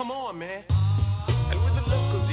Come on, man. And with the local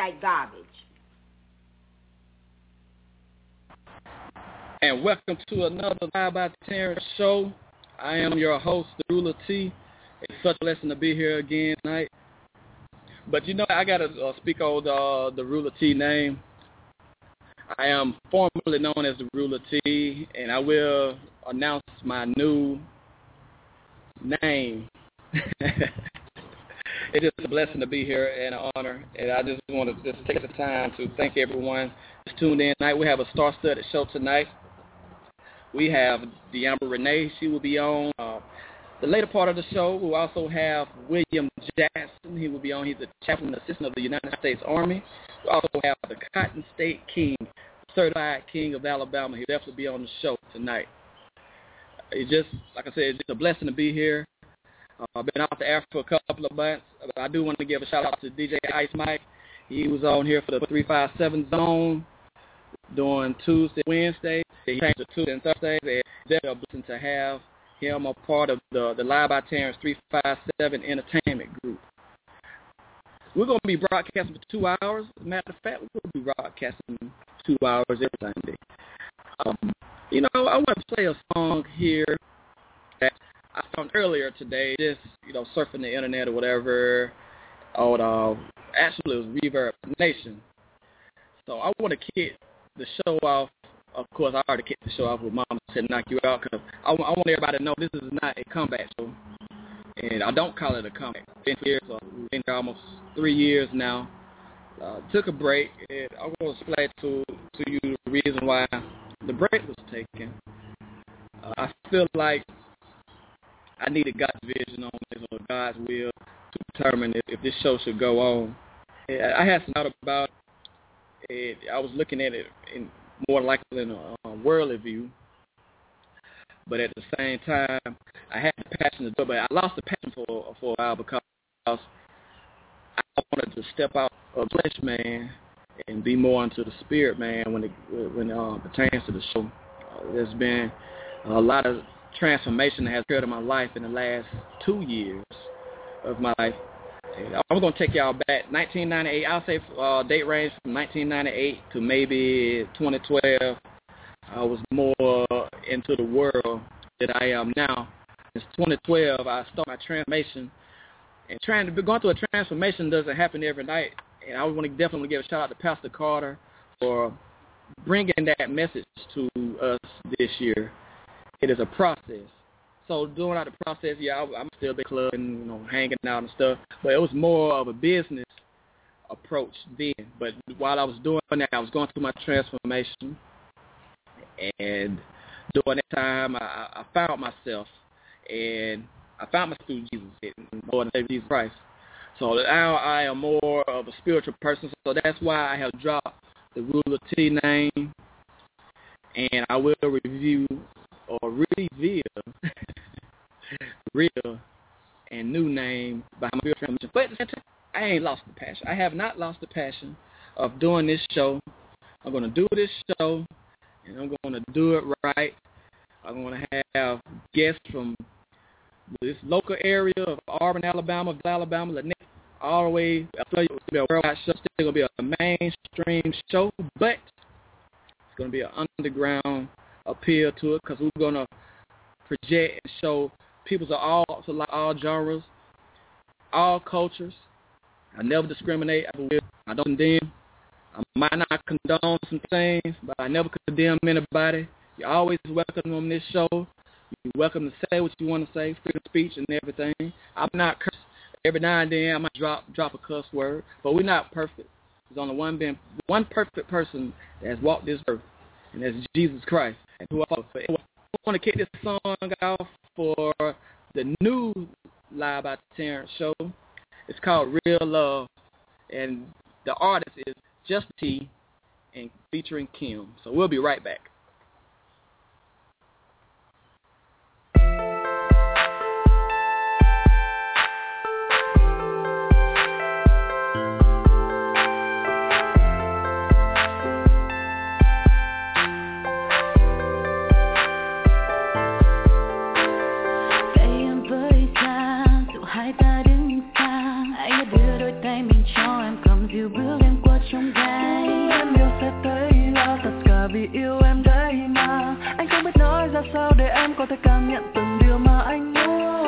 that garbage. and welcome to another Live by Terrence show. I am your host, the Ruler T. It's such a blessing to be here again tonight. But you know, I gotta uh, speak on uh, the Ruler T name. I am formerly known as the Ruler T, and I will announce my new name. it is a blessing to be here and an honor, and I just want to just take the time to thank everyone who's tuned in tonight. We have a star-studded show tonight. We have D'Ambra Renee. She will be on. Uh, the later part of the show, we'll also have William Jackson. He will be on. He's the chaplain assistant of the United States Army. We also have the Cotton State King, certified king of Alabama. He'll definitely be on the show tonight. It's just, like I said, it's just a blessing to be here. Uh, been out there for a couple of months. But I do want to give a shout out to DJ Ice Mike. He was on here for the 357 zone during Tuesday, Wednesday. He changed to Tuesday and Thursday. It's definitely a blessing to have him a part of the, the Live by Terrence 357 entertainment group. We're going to be broadcasting for two hours. As a matter of fact, we're going to be broadcasting two hours every Sunday. Um, you know, I want to play a song here I found earlier today, just, you know, surfing the internet or whatever. On, uh, actually, it was Reverb Nation. So I want to kick the show off. Of course, I already kicked the show off with Mama said knock you out because I, I want everybody to know this is not a comeback show. And I don't call it a comeback. Been here, so been here almost three years now. Uh, took a break, and I want to explain to to you the reason why the break was taken. Uh, I feel like I needed God's vision on this or God's will to determine if, if this show should go on. And I had some doubt about it. I was looking at it in more likely in a, a worldly view. But at the same time, I had the passion to do it, but I lost the passion for for a while because I wanted to step out of flesh, man, and be more into the spirit, man. When it when uh, pertains to the show, uh, there's been a lot of transformation that has occurred in my life in the last two years of my life. I'm going to take y'all back. 1998, I'll say uh, date range from 1998 to maybe 2012. I was more into the world that I am now. Since 2012, I started my transformation. And trying to going through a transformation doesn't happen every night. And I want to definitely give a shout out to Pastor Carter for bringing that message to us this year. It is a process. So doing out the process, yeah, I, I'm still big club and you know hanging out and stuff, but it was more of a business approach then. But while I was doing that, I was going through my transformation, and during that time, I, I found myself, and I found myself through Jesus, Lord and Savior Jesus Christ. So now I am more of a spiritual person. So that's why I have dropped the Ruler T name, and I will review or reveal real and new name by my real transformation. But I ain't lost the passion. I have not lost the passion of doing this show. I'm going to do this show, and I'm going to do it right. I'm going to have guests from this local area of Auburn, Alabama, Alabama, Lanett, all the way. I feel it's going to be a worldwide show. It's going to be a mainstream show, but it's going to be an underground appeal to it because we're to project and show people of all so like all genres, all cultures. I never discriminate. I will. I don't condemn. I might not condone some things, but I never condemn anybody. You're always welcome on this show. You're welcome to say what you want to say, freedom of speech and everything. I'm not cursed. Every now and then I might drop drop a cuss word, but we're not perfect. There's only one being one perfect person that has walked this earth, and that's Jesus Christ. And who I follow. I want to kick this song off for the new Live by Terrence show. It's called Real Love, and the artist is Just T, and featuring Kim. So we'll be right back. có thể cảm nhận từng điều mà anh muốn.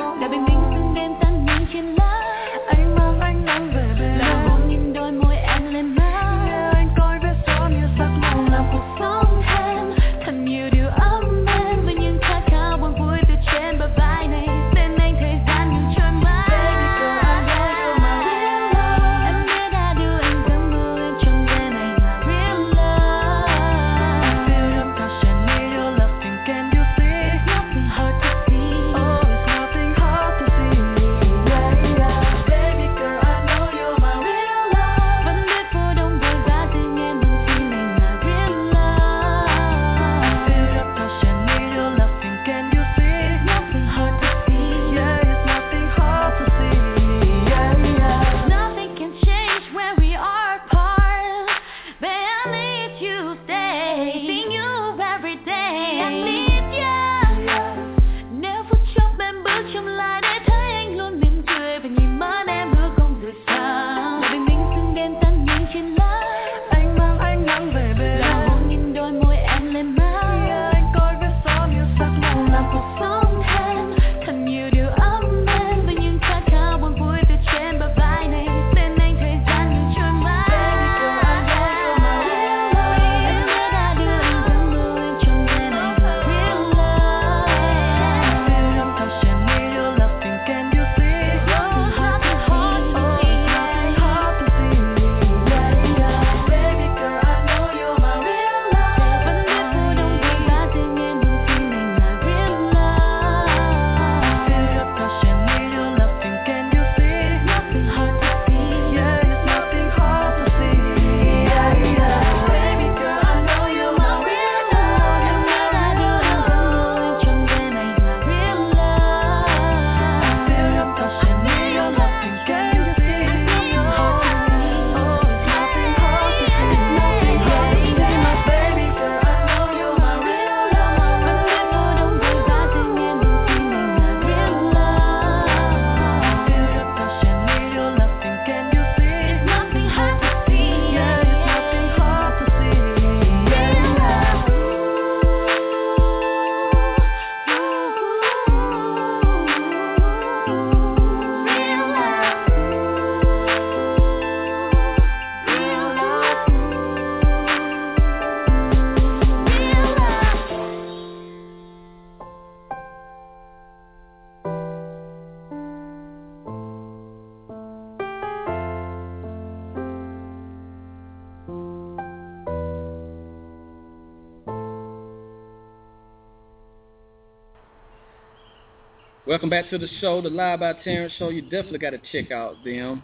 Back to the show, the Live by Terrence show. You definitely got to check out them.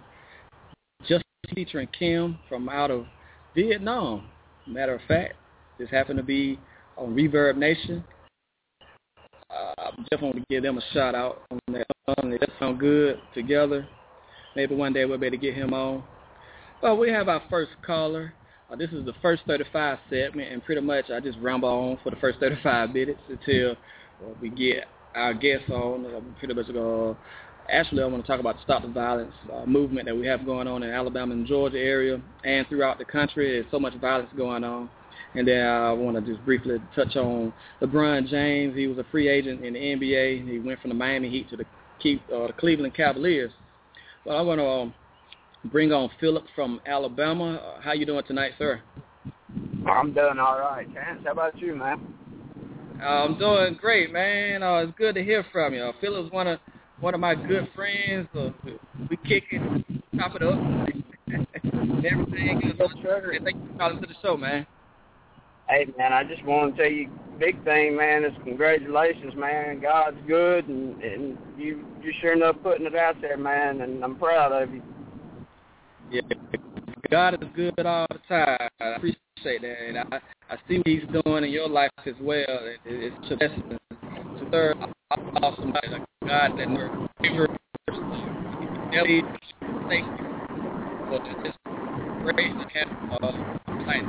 Just featuring Kim from out of Vietnam. Matter of fact, this happened to be on Reverb Nation. Uh, I definitely want to give them a shout out on that song. They just sound good together. Maybe one day we'll be able to get him on. Well, we have our first caller. Uh, this is the first 35 segment, and pretty much I just ramble on for the first 35 minutes until uh, we get our guests on. Uh, pretty much go. Actually, I want to talk about the Stop the Violence uh, movement that we have going on in Alabama and Georgia area and throughout the country. There's so much violence going on. And then I want to just briefly touch on LeBron James. He was a free agent in the NBA. He went from the Miami Heat to the, uh, the Cleveland Cavaliers. Well, I want to um, bring on Philip from Alabama. Uh, how you doing tonight, sir? I'm doing all right, Chance. How about you, man? Uh, I'm doing great, man. Uh, it's good to hear from you. Uh, Philip's one of one of my good friends. Uh, we kick it, chop it up, everything. Sir. And thank you for calling to the show, man. Hey, man, I just want to tell you, big thing, man, is congratulations, man. God's good, and, and you you sure enough putting it out there, man, and I'm proud of you. Yeah, God is good all the time. I appreciate that, and I I see what He's doing in your life as well. It, it, it's tremendous. It's a third awesome God that never never thank you for great to have uh, life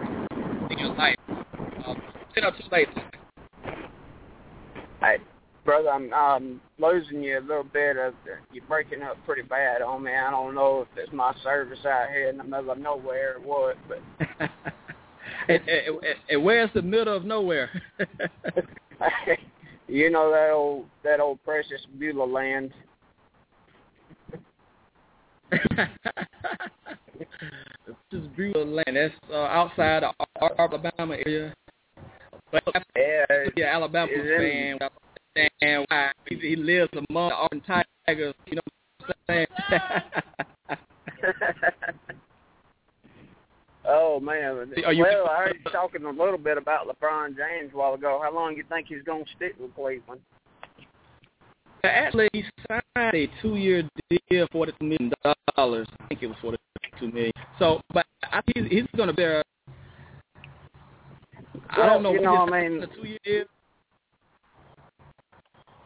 in your life. Um, sit up too late. Hey, brother, I'm I'm losing you a little bit. Of the, you're breaking up pretty bad on me. I don't know if it's my service out here in the middle of nowhere or what, but and, and, and where's the middle of nowhere? You know that old that old precious Beulah land. this is beautiful land. That's uh, outside of Alabama area. But Yeah, yeah, Alabama fan. I understand why he, he lives among the Auburn Tigers. You know what I'm saying? oh man. Are you- well, I heard you talking a little bit about LeBron James a while ago. How long do you think he's gonna stick with Cleveland? Actually, he signed a two-year deal, forty-two million dollars. I think it was forty-two million. So, but I think he's, he's going to be—I Well, don't know. you know, I mean- a two-year deal.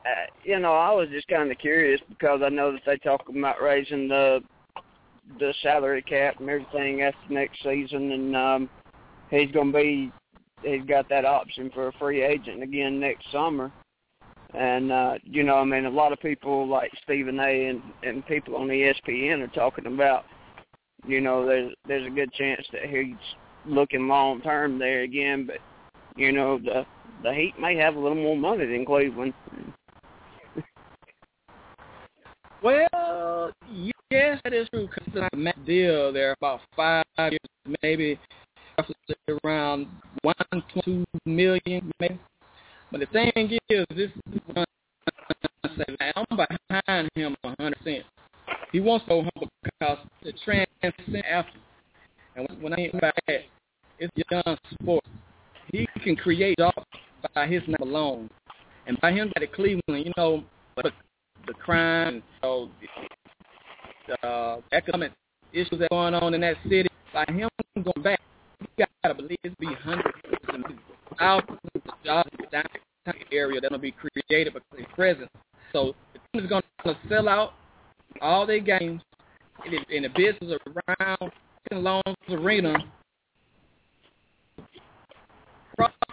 Uh, you know, I was just kind of curious because I know that they talking about raising the the salary cap and everything after next season, and um, he's going to be he's got that option for a free agent again next summer. And uh, you know, I mean, a lot of people like Stephen A. and and people on ESPN are talking about, you know, there's there's a good chance that he's looking long term there again, but you know, the the Heat may have a little more money than Cleveland. Well, yes, that is true. Because a max deal there, about five years, maybe around one two million, maybe. But the thing is, this is one I'm behind him hundred percent. He wants to go because the transcend after. And when, I think about that, it's young sport. He can create jobs by his name alone, and by him at Cleveland, you know, the, the crime, you know, the uh, economic issues that are going on in that city. By him going back, you gotta believe it's be hundreds and thousands of jobs down the area that'll be created because he's present. So the team is going to sell out all their games in the, in the business around Loans Arena.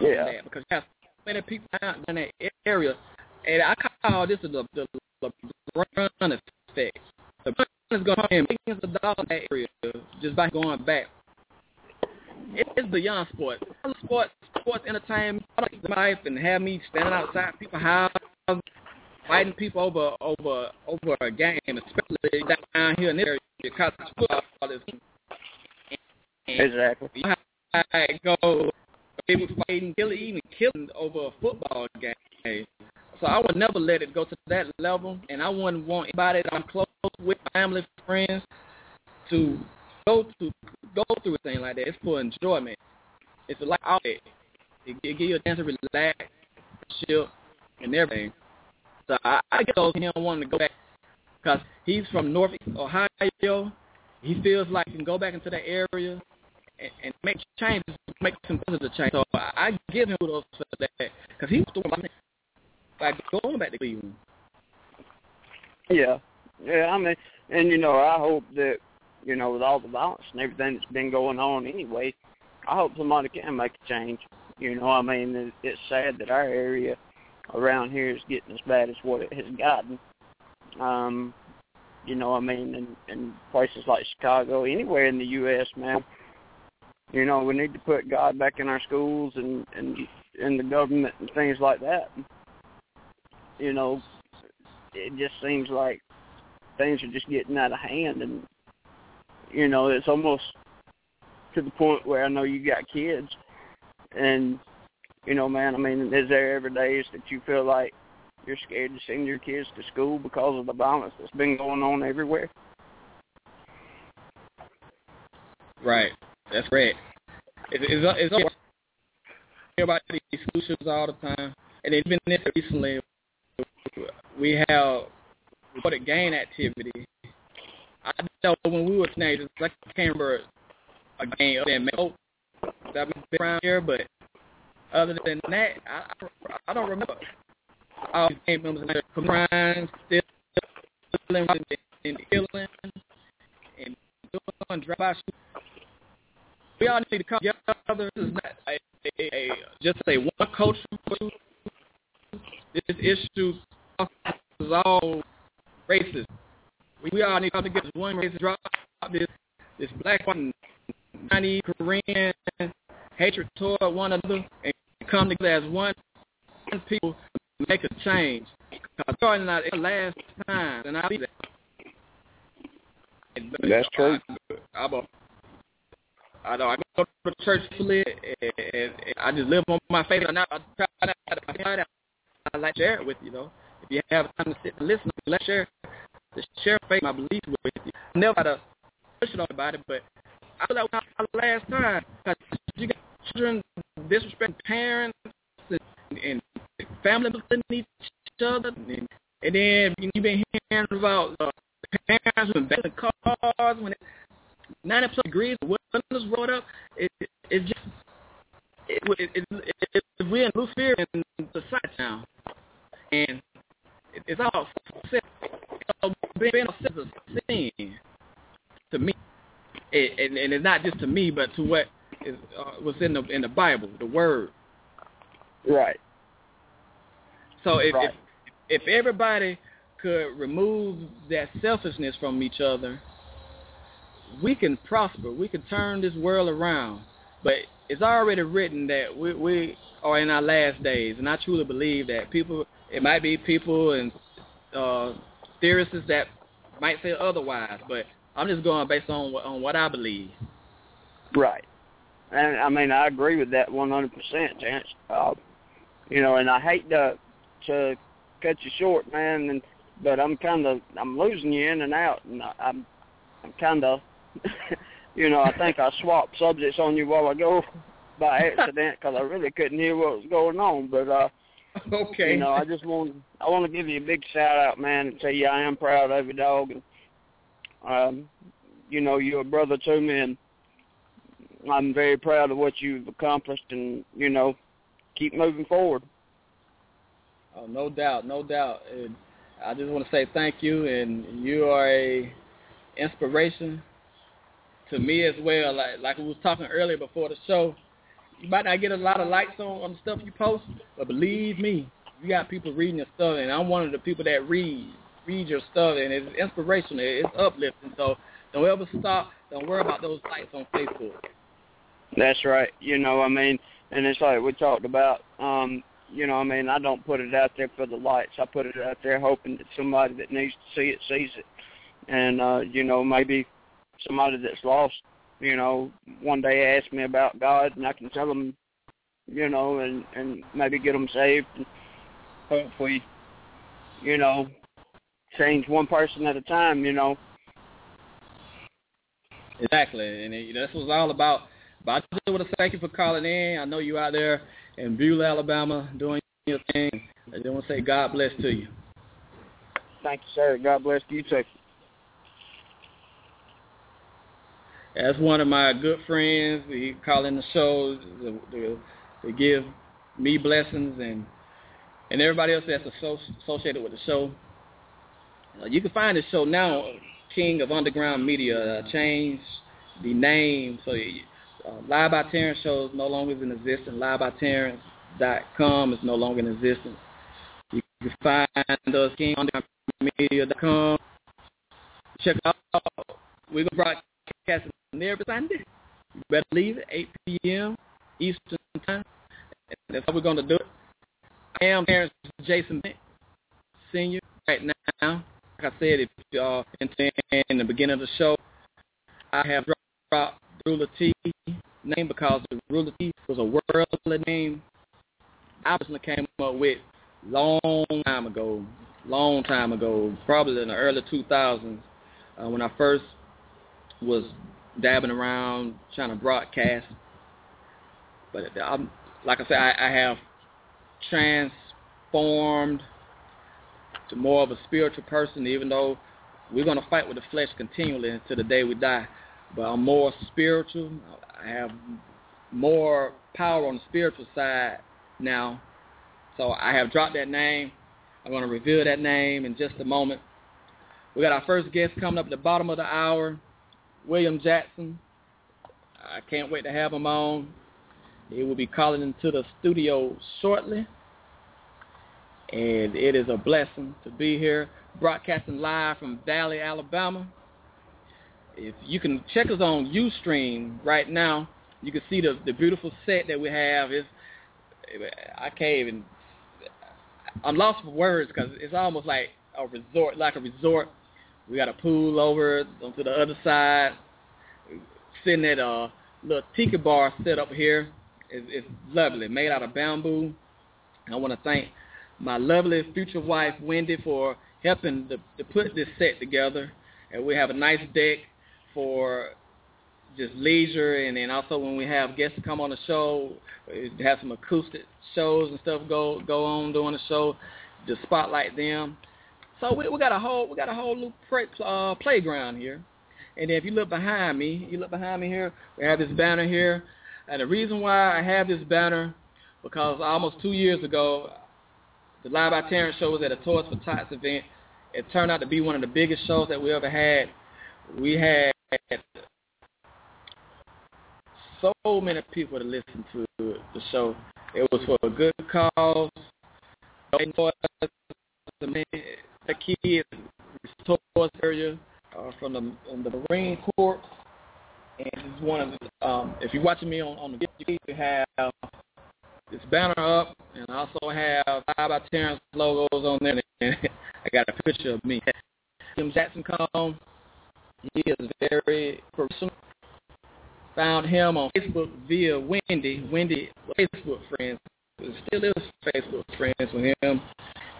Yeah. that because you have so many people out in that area, and I call this the the LeBron effect. LeBron is going to pay millions of dollars in that area just by going back. It's beyond sports. Sports, sports entertainment, I like life and have me standing outside people's houses, fighting people over over over a game, especially down here in this area because football is. Exactly. How go. People fighting, killing, even killing over a football game. So I would never let it go to that level, and I wouldn't want anybody that I'm close with, family, friends, to go to go through a thing like that. It's for enjoyment. It's like outlet. It, it give you a chance to relax, chill, and everything. So I, I get those him wanting to go back because he's from Northeast Ohio. He feels like he can go back into that area and, and make changes, make some positive change. So I, I give him kudos for that because he was the one like going back to Cleveland. Yeah, yeah. I mean, and you know, I hope that you know, with all the violence and everything that's been going on anyway, I hope somebody can make a change. You know, I mean, it, it's sad that our area around here is getting as bad as what it has gotten. Um, you know, I mean, in, in places like Chicago, anywhere in the U.S., man. You know, we need to put God back in our schools and and in the government and things like that. You know, it just seems like things are just getting out of hand, and you know, it's almost to the point where I know you got kids, and you know, man, I mean, is there ever days that you feel like you're scared to send your kids to school because of the violence that's been going on everywhere? Right. That's right. It's it's, it's about these shootings all the time, and even this recently, we have reported gang activity. I know when we were teenagers, I can't remember a gang there in Mexico that was around here, but other than that, I I, don't remember all these gang members and crimes, stealing, and killing, and doing shootings we all need to come together. This is not a, a, a just a one culture. This issue is all racist. We, we all need to come together as one race. Drop this this black, white, Chinese, Korean hatred toward one another, and come together as one people. make a change. Because Jordan and I, the last time, and I believe that. That's true. I, I'm a, I know I go to church fully, and, and I just live on my faith. And I, I try not to. I like to share it with you, though. If you have time to sit and listen, let's share, to share faith, my beliefs with you. I never had push it on anybody, but I feel like our last time, 'cause you got children disrespecting parents and, and family listening each other, and, and then you've been hearing about uh, parents who been cars when it's 90 plus degrees, the windows rolled up. It, it, it's just it, it, it, it, it, we're in blue fear in society now, and it, it's all self. So being a sense of sin to me, it, and, and not just to me, but to what is uh, what's in the in the Bible, the Word. Right. So if Right. if, if everybody could remove that selfishness from each other, we can prosper. We can turn this world around. But it's already written that we we are in our last days, and I truly believe that people. It might be people and uh, theorists that might say otherwise, but I'm just going based on on what I believe. Right. And I mean, I agree with that 100%, Chance. Uh, you know, and I hate to to cut you short, man, and but I'm kind of I'm losing you in and out, and I, I'm I'm kind of, you know, I think I swapped subjects on you while ago by accident because I really couldn't hear what was going on, but uh. Okay. You know, I just want I want to give you a big shout out, man, and tell you I am proud of you, dog. And um, you know, you're a brother to me, and I'm very proud of what you've accomplished, and you know, keep moving forward. Oh, no doubt, no doubt. And I just want to say thank you, and you are a inspiration to me as well. Like like we was talking earlier before the show, you might not get a lot of likes on, on the stuff you post, but believe me, you got people reading your stuff, and I'm one of the people that read read your stuff, and it's inspirational, it's uplifting. So don't ever stop. Don't worry about those likes on Facebook. That's right. You know, I mean, and it's like we talked about. um, you know, I mean, I don't put it out there for the lights. I put it out there hoping that somebody that needs to see it sees it. And uh, you know, maybe somebody that's lost, you know, one day ask me about God and I can tell them, you know, and and maybe get them saved and hopefully, you know, change one person at a time, you know. Exactly, and it, that's what it's all about. But I just want to thank you for calling in. I know you out there in Beulah, Alabama, doing your thing. I just want to say God bless to you. Thank you, sir. God bless you too. That's one of my good friends. He call in the show to, to, to give me blessings and and everybody else that's associated with the show. Uh, you can find the show now, King of Underground Media. Uh, changed the name, so uh, Live by Terrence show is no longer in existence. Live by Terrence.com is no longer in existence. You can find us Underground Media.com. Check out. We're gonna broadcast every Sunday. You better leave at 8 p.m. Eastern time. And that's how we're gonna do it. I am Terrence Jason Bennett, Senior right now. Like I said, if y'all in the beginning of the show, I have dropped Ruler T name because the Ruler T was a worldly name I personally came up with long time ago, long time ago, probably in the early 2000s uh, when I first was dabbing around trying to broadcast. But I'm, like I said, I, I have transformed to more of a spiritual person, even though we're going to fight with the flesh continually until the day we die. But I'm more spiritual. I have more power on the spiritual side now. So I have dropped that name. I'm going to reveal that name in just a moment. We got our first guest coming up at the bottom of the hour, William Jackson. I can't wait to have him on. He will be calling into the studio shortly. And it is a blessing to be here, broadcasting live from Valley, Alabama. If you can check us on Ustream right now, you can see the the beautiful set that we have. Is I can't even. I'm lost for words because it's almost like a resort, like a resort. We got a pool over onto the other side. Sitting at a little tiki bar set up here. It's, it's lovely, made out of bamboo. I want to thank my lovely future wife Wendy for helping to, to put this set together. And we have a nice deck for just leisure, and then also when we have guests come on the show, we have some acoustic shows and stuff go go on during the show to spotlight them. So we, we got a whole we got a whole little play, uh, playground here. And then if you look behind me, you look behind me here, we have this banner here. And the reason why I have this banner, because almost two years ago, the Live by Terrence show was at a Toys for Tots event. It turned out to be one of the biggest shows that we ever had. We had so many people to listen to the show. It was for a good cause. The kids towards area uh, from the, from the Marine Corps, and it's one of the, um, if you're watching me on, on the video, you have this banner up, and I also have Live by Terrence logos on there, and I got a picture of me. Tim Jackson come. He is very personal. Found him on Facebook via Wendy. Wendy, Facebook friends, still is Facebook friends with him,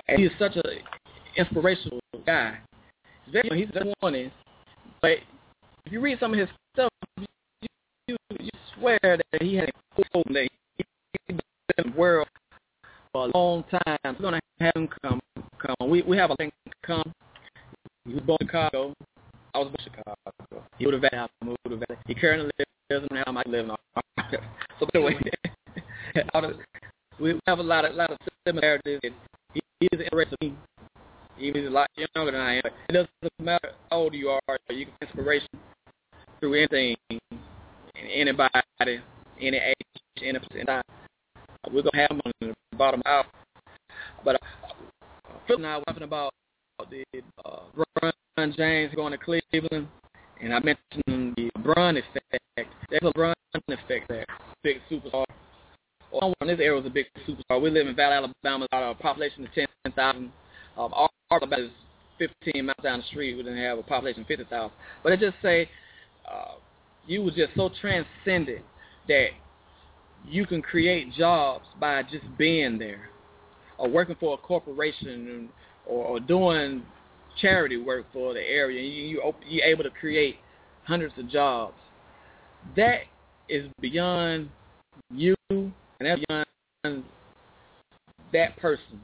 and he is such an inspirational guy. He's very he's very wanting, but if you read some of his stuff, you you, you swear that he has a he's been in the world for a long time. We're gonna have him come come. We we have a link come. He was born in Chicago. I was born in Chicago. He moved to Valley. I moved to Valley. He currently lives in Alabama. I live in Arkansas. So anyway, we have a lot of lot of similarities. He, he is interesting. He's a lot younger than I am. It doesn't matter how old you are. You can inspiration through anything, anybody, any age, any time. We're gonna have him on the bottom out. But uh, Phil and I were talking about the uh, LeBron James going to Cleveland, and I mentioned the LeBron effect. There's a LeBron effect there. Big superstar. Well, this area was a big superstar. We live in Valley, Alabama. Our population is 10,000. Um, our Alabama is 15 miles down the street. We didn't have a population of 50,000. But it just say uh, you was just so transcendent that you can create jobs by just being there or working for a corporation or, or doing charity work for the area. You, you, you're able to create hundreds of jobs. That is beyond you and that's beyond that person.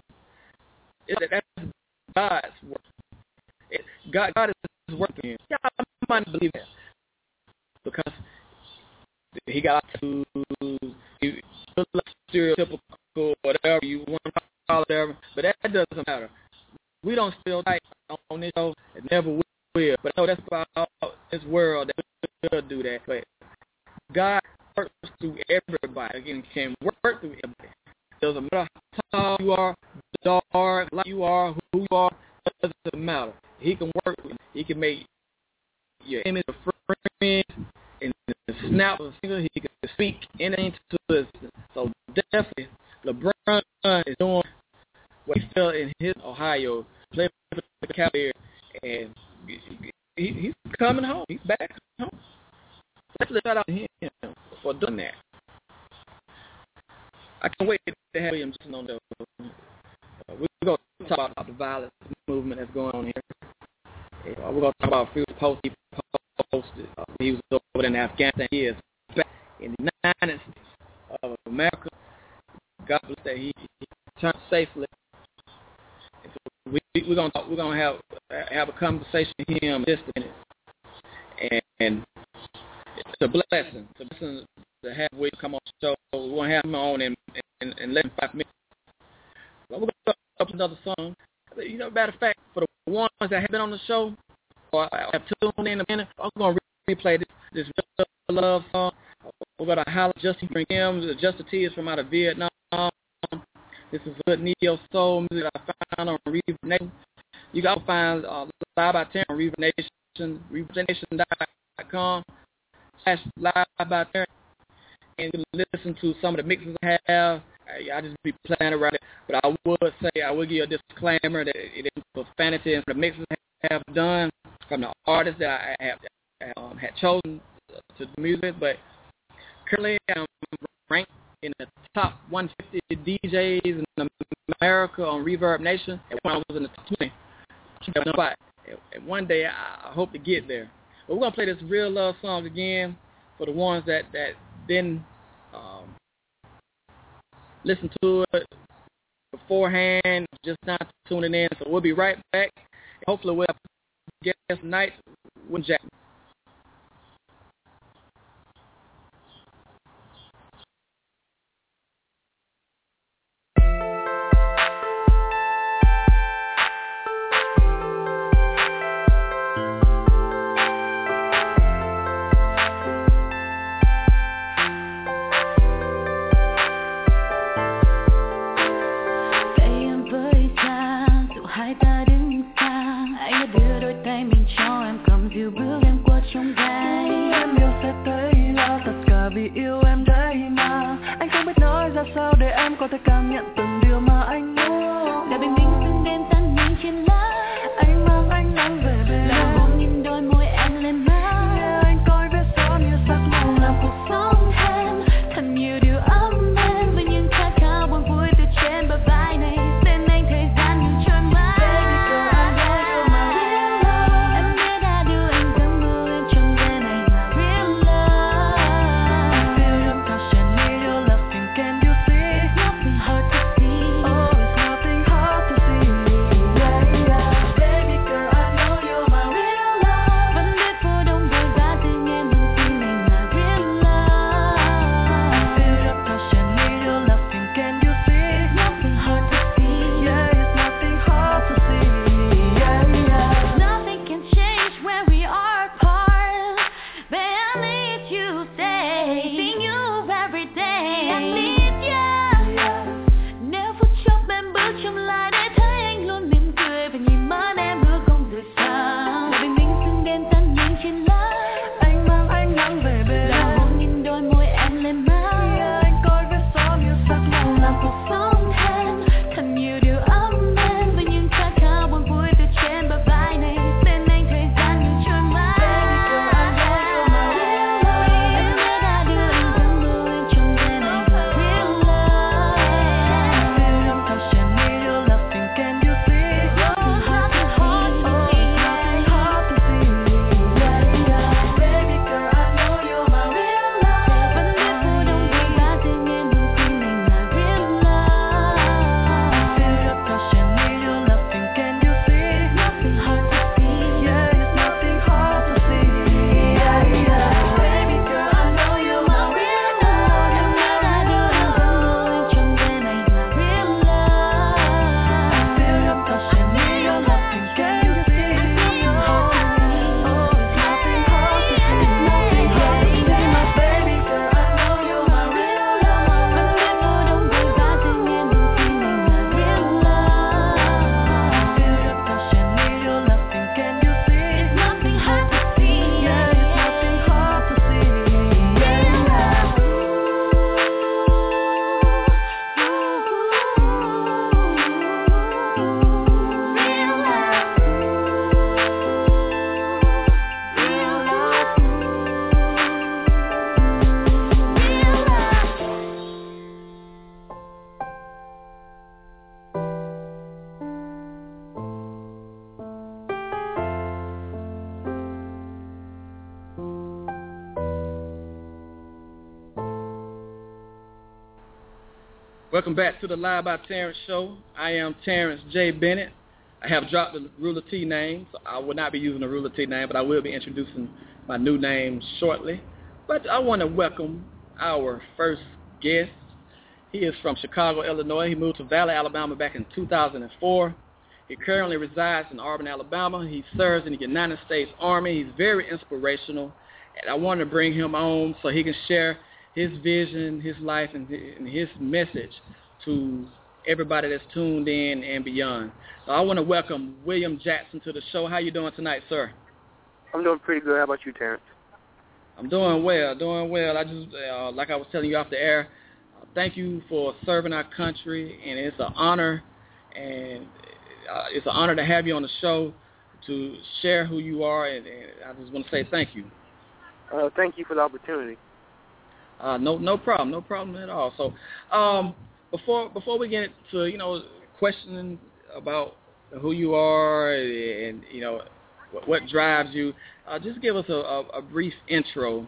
It, that's God's work. It, God, God is working. Yeah, I might believe that because he got to he stereotypical whatever you want to call it, whatever, but that doesn't matter. We don't feel like on this show. It never will. But I know that's about this world that will do that. But God works through everybody. Again, can work through everybody. Doesn't matter how tall you are, dark, like you are, who you are, doesn't matter. He can work with you. He can make your image a friend and snap a finger. He can speak anything to us. So definitely, LeBron is doing what he felt in his Ohio, playing for the Cavaliers, and he, he's coming home. He's back home. Definitely shout out to him for doing that. I can't wait to have Williams on the. Uh, we're going to talk about the violence movement that's going on here. Uh, we're going to talk about a few posts he posted. Uh, he was over in Afghanistan. He is back in the United States of America. God bless that he, he returned safely. So we, we're to talk, we're to have have a conversation with him in just a minute, and, it's a blessing. It's a blessing to have Will come on the show. We're to have him on in, in, in less than five minutes. We're going to up another song. You know, matter of fact, for the ones that have been on the show or have tuned in a minute, I'm to replay this, this love song. We're to holler Justin him. Justin T is from out of Vietnam. This is good neo soul music I found on Reverb You can also find uh, Live by Terran on Reverb Nation, ReverbNation.com slash Live by Terran. And you can listen to some of the mixes I have. I, I just be playing around it. But I would say, I would give a disclaimer that it is profanity and the mixes I have done from the artists that I have um, had chosen to do music. But currently I'm ranked in the top 150 DJs in America on Reverb Nation, and when I was in the top 20, and one day I hope to get there. But we're gonna play this real love song again for the ones that that didn't um, listen to it beforehand, just now tuning in. So we'll be right back. Hopefully we'll have guest night with Jack. 今日 back to the Live by Terrence show. I am Terrence J. Bennett. I have dropped the Ruler T name, so I will not be using the Ruler T name, but I will be introducing my new name shortly. But I want to welcome our first guest. He is from Chicago, Illinois. He moved to Valley, Alabama back in 2004. He currently resides in Auburn, Alabama. He serves in the United States Army. He's very inspirational. And I want to bring him on so he can share his vision, his life, and his message to everybody that's tuned in and beyond. I want to welcome William Jackson to the show. How you doing tonight, sir? I'm doing pretty good. How about you, Terrence? I'm doing well, doing well. I just, uh, like I was telling you off the air, uh, thank you for serving our country, and it's an honor, and uh, it's an honor to have you on the show to share who you are, and, and I just want to say thank you. Uh, thank you for the opportunity. Uh, no, no problem, no problem at all. So, um, before before we get to you know questioning about who you are and you know what, what drives you, uh, just give us a, a, a brief intro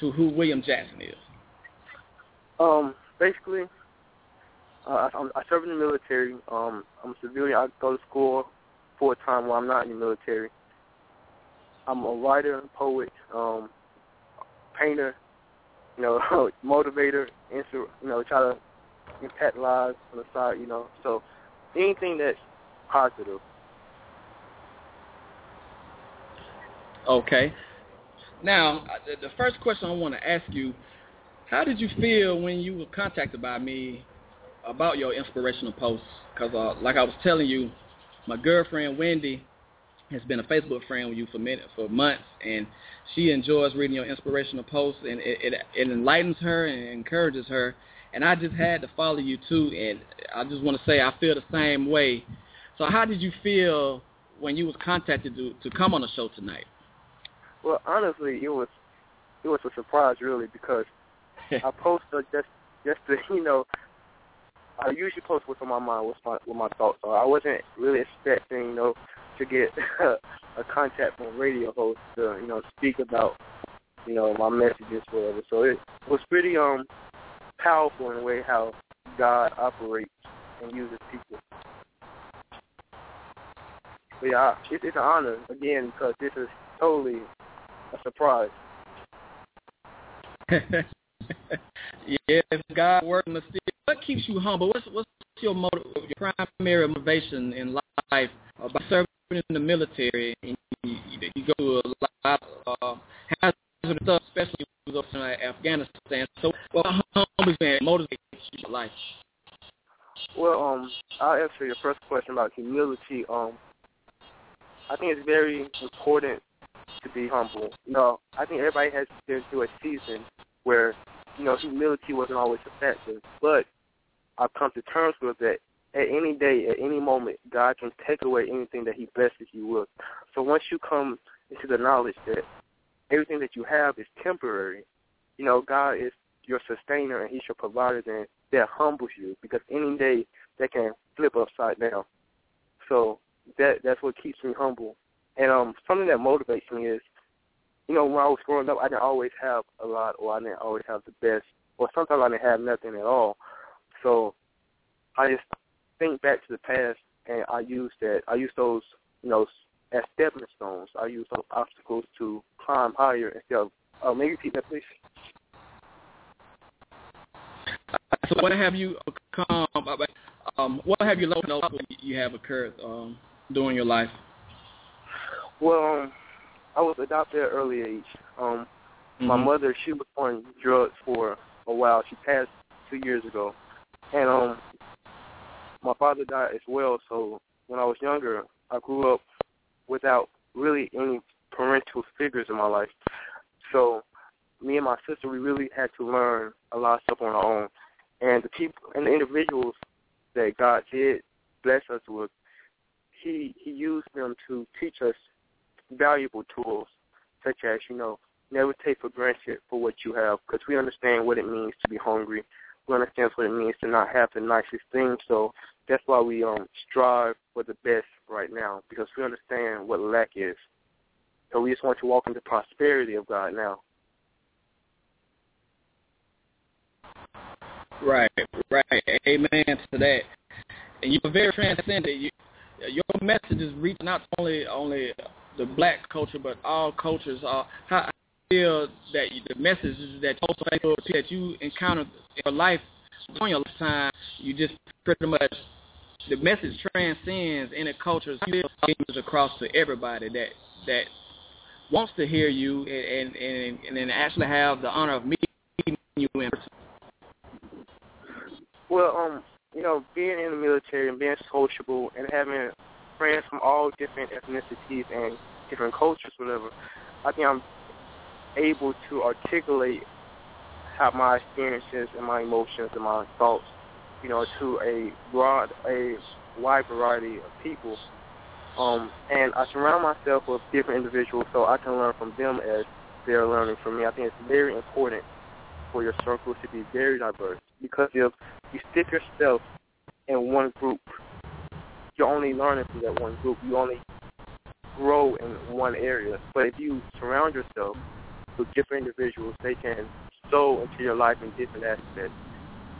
to who William Jackson is. Um, basically, uh, I, I serve in the military. Um, I'm a civilian. I go to school full time while I'm not in the military. I'm a writer, poet, um, painter, you know, motivator, insur- you know, try to impact lies on the side, you know. So anything that's positive. Okay. Now, the first question I want to ask you, how did you feel when you were contacted by me about your inspirational posts? Because, uh, like I was telling you, my girlfriend Wendy has been a Facebook friend with you for minute, for months, and she enjoys reading your inspirational posts, and it, it, it enlightens her and encourages her. And I just had to follow you too, and I just want to say I feel the same way. So, how did you feel when you was contacted to to come on the show tonight? Well, honestly, it was it was a surprise really because I posted just just to you know I usually post what's on my mind, what's my what my thoughts are. I wasn't really expecting you know to get a contact from a radio host to you know speak about you know my messages whatever. So it was pretty um powerful in a way how God operates and uses people. But yeah, it's, it's an honor again because this is totally a surprise. yes, God working mysterious. What keeps you humble? What's what's your motive, your primary motivation in life about serving in the military? And you, you go to a lot of uh, hazardous stuff, especially when you go to Afghanistan. So, what humbles and motivates you in life? Well, um, I'll answer your first question about humility. Um, I think it's very important to be humble. You know, I think everybody has been through a season where, you know, humility wasn't always effective. But I've come to terms with that at any day, at any moment, God can take away anything that he blesses you with. So once you come into the knowledge that everything that you have is temporary, you know, God is your sustainer and he's your provider, then that humbles you because any day that can flip upside down. So that that's what keeps me humble. And um something that motivates me is, you know, when I was growing up I didn't always have a lot or I didn't always have the best or sometimes I didn't have nothing at all. So I just think back to the past and I use that I use those, you know, as stepping stones. I use those obstacles to climb higher instead of uh, maybe repeat that please. So what have you come? Um, what have you low you have occurred um, during your life? Well, um, I was adopted at an early age. Um, Mm-hmm. My mother, she was on drugs for a while. She passed two years ago, and um, my father died as well. So when I was younger, I grew up without really any parental figures in my life. So me and my sister, we really had to learn a lot of stuff on our own. And the people and the individuals that God did bless us with, he he used them to teach us valuable tools, such as you know never take for granted for what you have, because we understand what it means to be hungry. We understand what it means to not have the nicest things. So that's why we um strive for the best right now, because we understand what lack is. So we just want to walk into prosperity of God now. Right, right. Amen to that. And you're very transcendent. You, your message is reaching to only only the black culture, but all cultures. Uh, how I feel that you, the message that that you encountered in your life during your lifetime, you just pretty much the message transcends any cultures across to everybody that that wants to hear you and and and, and actually have the honor of meeting you in person. Well, um, you know, being in the military and being sociable and having friends from all different ethnicities and different cultures, whatever, I think I'm able to articulate how my experiences and my emotions and my thoughts, you know, to a broad, a wide variety of people. Um, and I surround myself with different individuals so I can learn from them as they're learning from me. I think it's very important for your circle to be very diverse because if you stick yourself in one group, you're only learning from that one group. You only grow in one area. But if you surround yourself with different individuals, they can sow into your life in different aspects.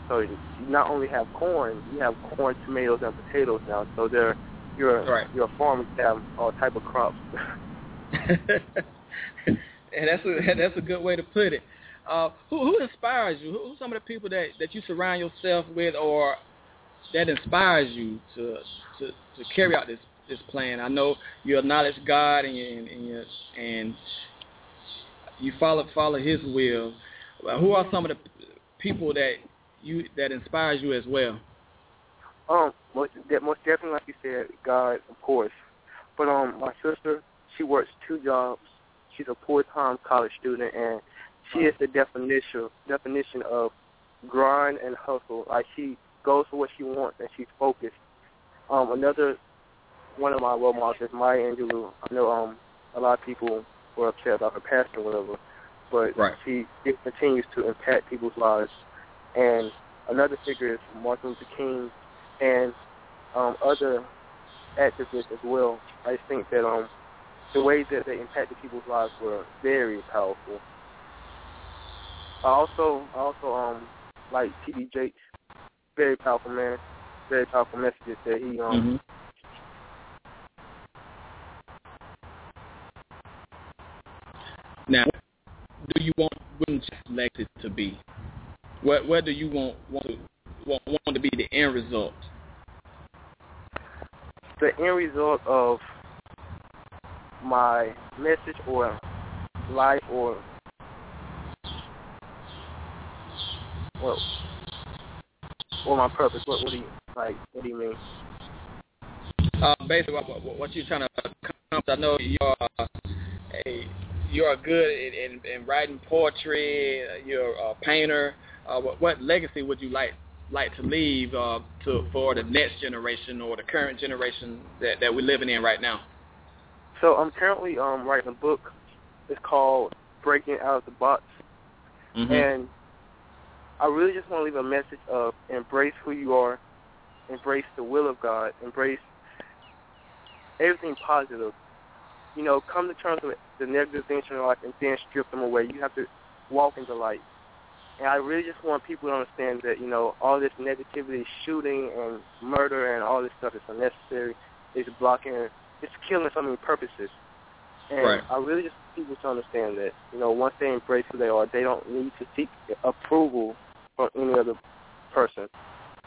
So you not only have corn, you have corn, tomatoes, and potatoes now. So they're you're Right. you're a farmer to have all type of crops. and that's a that's a good way to put it. Uh, who who inspires you? Who, who's some of the people that that you surround yourself with, or that inspires you to to to carry out this this plan? I know you acknowledge God and you, and and, you, and you follow follow His will. Who are some of the people that you that inspires you as well? Um, most, de- most definitely, like you said, God, of course. But um, my sister, she works two jobs. She's a full-time college student, and she is the definition definition of grind and hustle. Like she goes for what she wants, and she's focused. Um, another one of my role models is Maya Angelou. I know um a lot of people were upset about her passing, or whatever, but Right. she it continues to impact people's lives. And another figure is Martin Luther King and um, other activists as well. I think that um, the ways that they impacted people's lives were very powerful. I also I also um like T.D. Jakes, very powerful man, very powerful messages that he um Now, do you want Jackson elected to be? What do you want want to want, want to be the end result? the end result of my message or life or well or my purpose. What what do you like what do you mean? Uh, basically, what, what, what you're trying to accomplish, I know you're a you're good in, in, in writing poetry. You're a painter. Uh, what, what legacy would you like like to leave uh, to for the next generation or the current generation that, that we're living in right now? So I'm currently um writing a book. It's called Breaking Out of the Box. Mm-hmm. And I really just want to leave a message of embrace who you are, embrace the will of God, embrace everything positive. You know, come to terms with the negative things in your life and then strip them away. You have to walk in the light. And I really just want people to understand that, you know, all this negativity, shooting and murder and all this stuff is unnecessary. It's blocking, it's killing so many purposes. And Right. I really just want people to understand that, you know, once they embrace who they are, they don't need to seek approval from any other person.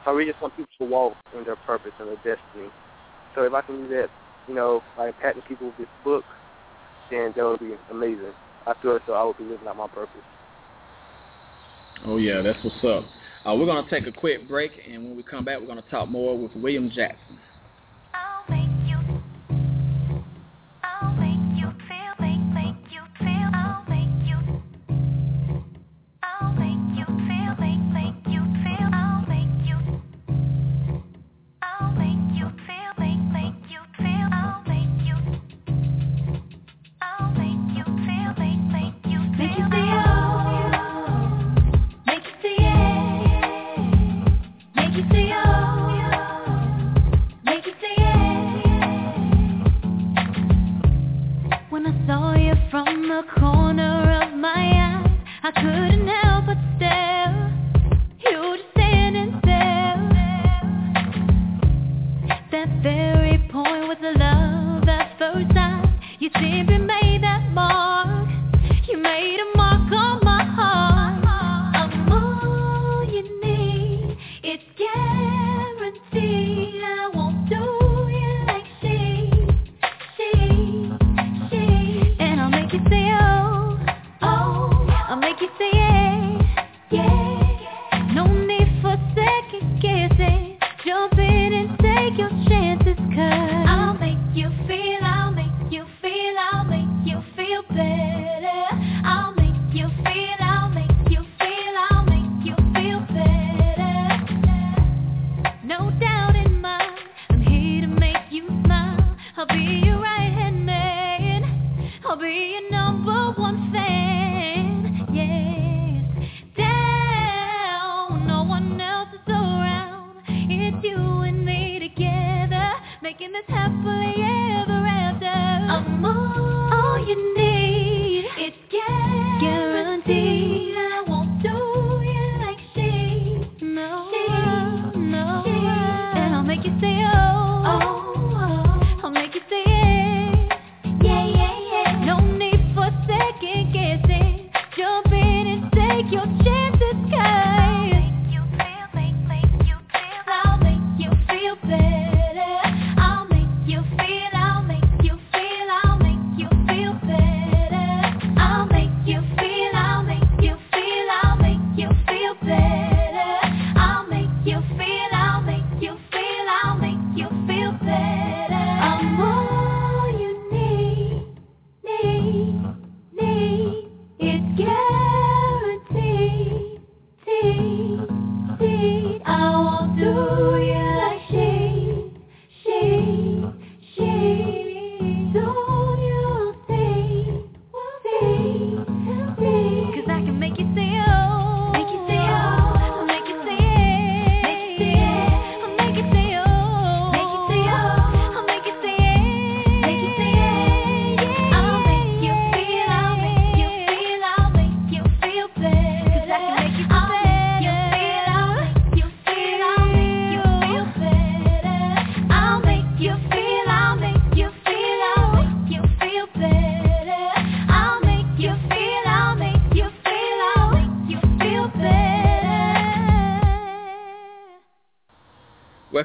So I really just want people to walk in their purpose and their destiny. So if I can do that, you know, by impacting people with this book, then that would be amazing. I feel as though I would be living out my purpose. Oh yeah, that's what's up. Uh, we're gonna take a quick break, and when we come back, we're gonna talk more with William Jackson.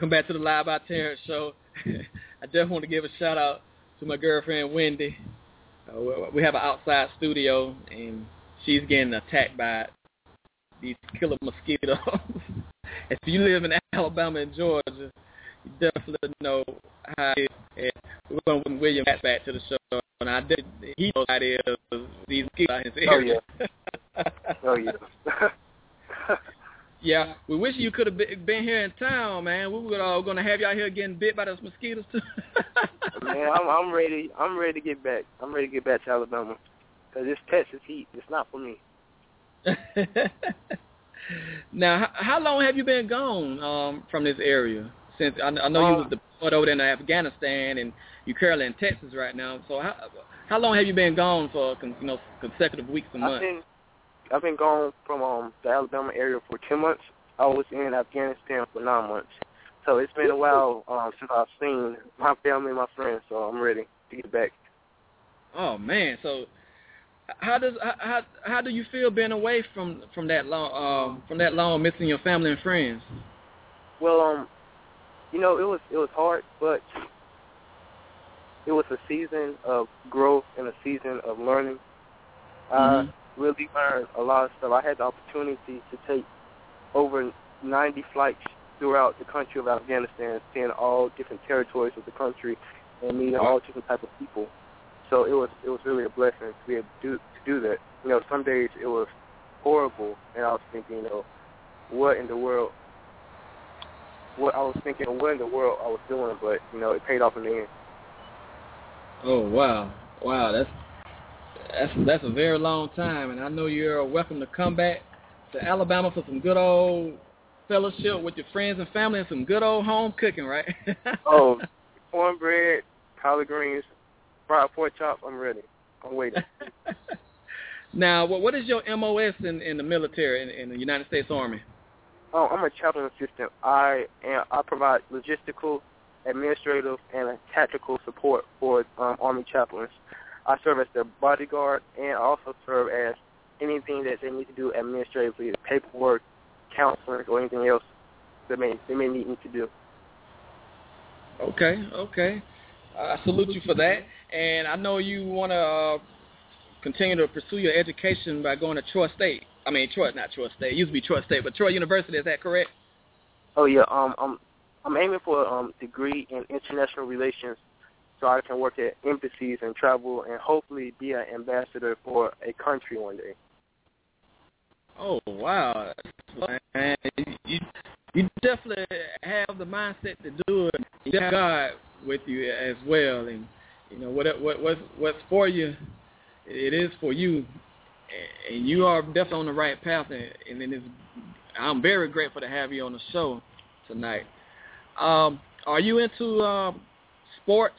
Welcome back to the Live by Terrence show. I just want to give a shout out to my girlfriend Wendy. Uh, we- have an outside studio, and she's getting attacked by these killer mosquitoes. if you live in Alabama and Georgia, you definitely know how it is. We're going to bring William back back to the show. And I did, he knows how it is, these mosquitoes in his area. Oh, area. Oh yeah. Yeah, we wish you could have been here in town, man. We were uh, going to have y'all here getting bit by those mosquitoes too. Man, I'm I'm ready. I'm ready to get back. I'm ready to get back to Alabama. Cause this Texas heat, it's not for me. now, how, how long have you been gone um, from this area? Since I, I know you Um, was deployed over there in Afghanistan, and you're currently in Texas right now. So how how long have you been gone for you know consecutive weeks and I've months? been I've been gone from um the Alabama area for ten months. I was in Afghanistan for nine months. So it's been a while um since I've seen my family and my friends. So I'm ready to get back. Oh man, so how does how how, do you feel being away from from that long um from that long missing your family and friends? Well, um, you know, it was it was hard, but it was a season of growth and a season of learning. Mhm. I really learned a lot of stuff. I had the opportunity to take over 90 flights throughout the country of Afghanistan, seeing all different territories of the country and meeting all different type of people. So it was it was really a blessing to be able to do, to do that. You know, some days it was horrible, and I was thinking, you know, what in the world what I was thinking what in the world I was doing, but you know, it paid off in the end. Oh wow, wow, that's that's that's a very long time, and I know you're welcome to come back to Alabama for some good old fellowship with your friends and family and some good old home cooking, right? Oh, cornbread, collard greens, fried pork chop. I'm ready. I'm waiting. now, what what is your MOS in in the military in, in the United States Army? Oh, I'm a chaplain assistant. I am, I provide logistical, administrative, and tactical support for um, Army chaplains. I serve as their bodyguard, and also serve as anything that they need to do administratively, paperwork, counseling, or anything else that may they may need me to do. Okay, okay. I salute you for that, and I know you want to uh, continue to pursue your education by going to Troy State. I mean, Troy, not Troy State. It used to be Troy State, but Troy University. Is that correct? Oh yeah, um, I'm I'm aiming for um degree in international relations, so I can work at embassies and travel and hopefully be an ambassador for a country one day. Oh wow, man! You you definitely have the mindset to do it. You God with you as well, and you know what what what's what's for you, it is for you, and you are definitely on the right path. And, and it is, I'm very grateful to have you on the show tonight. Um, are you into um, sports?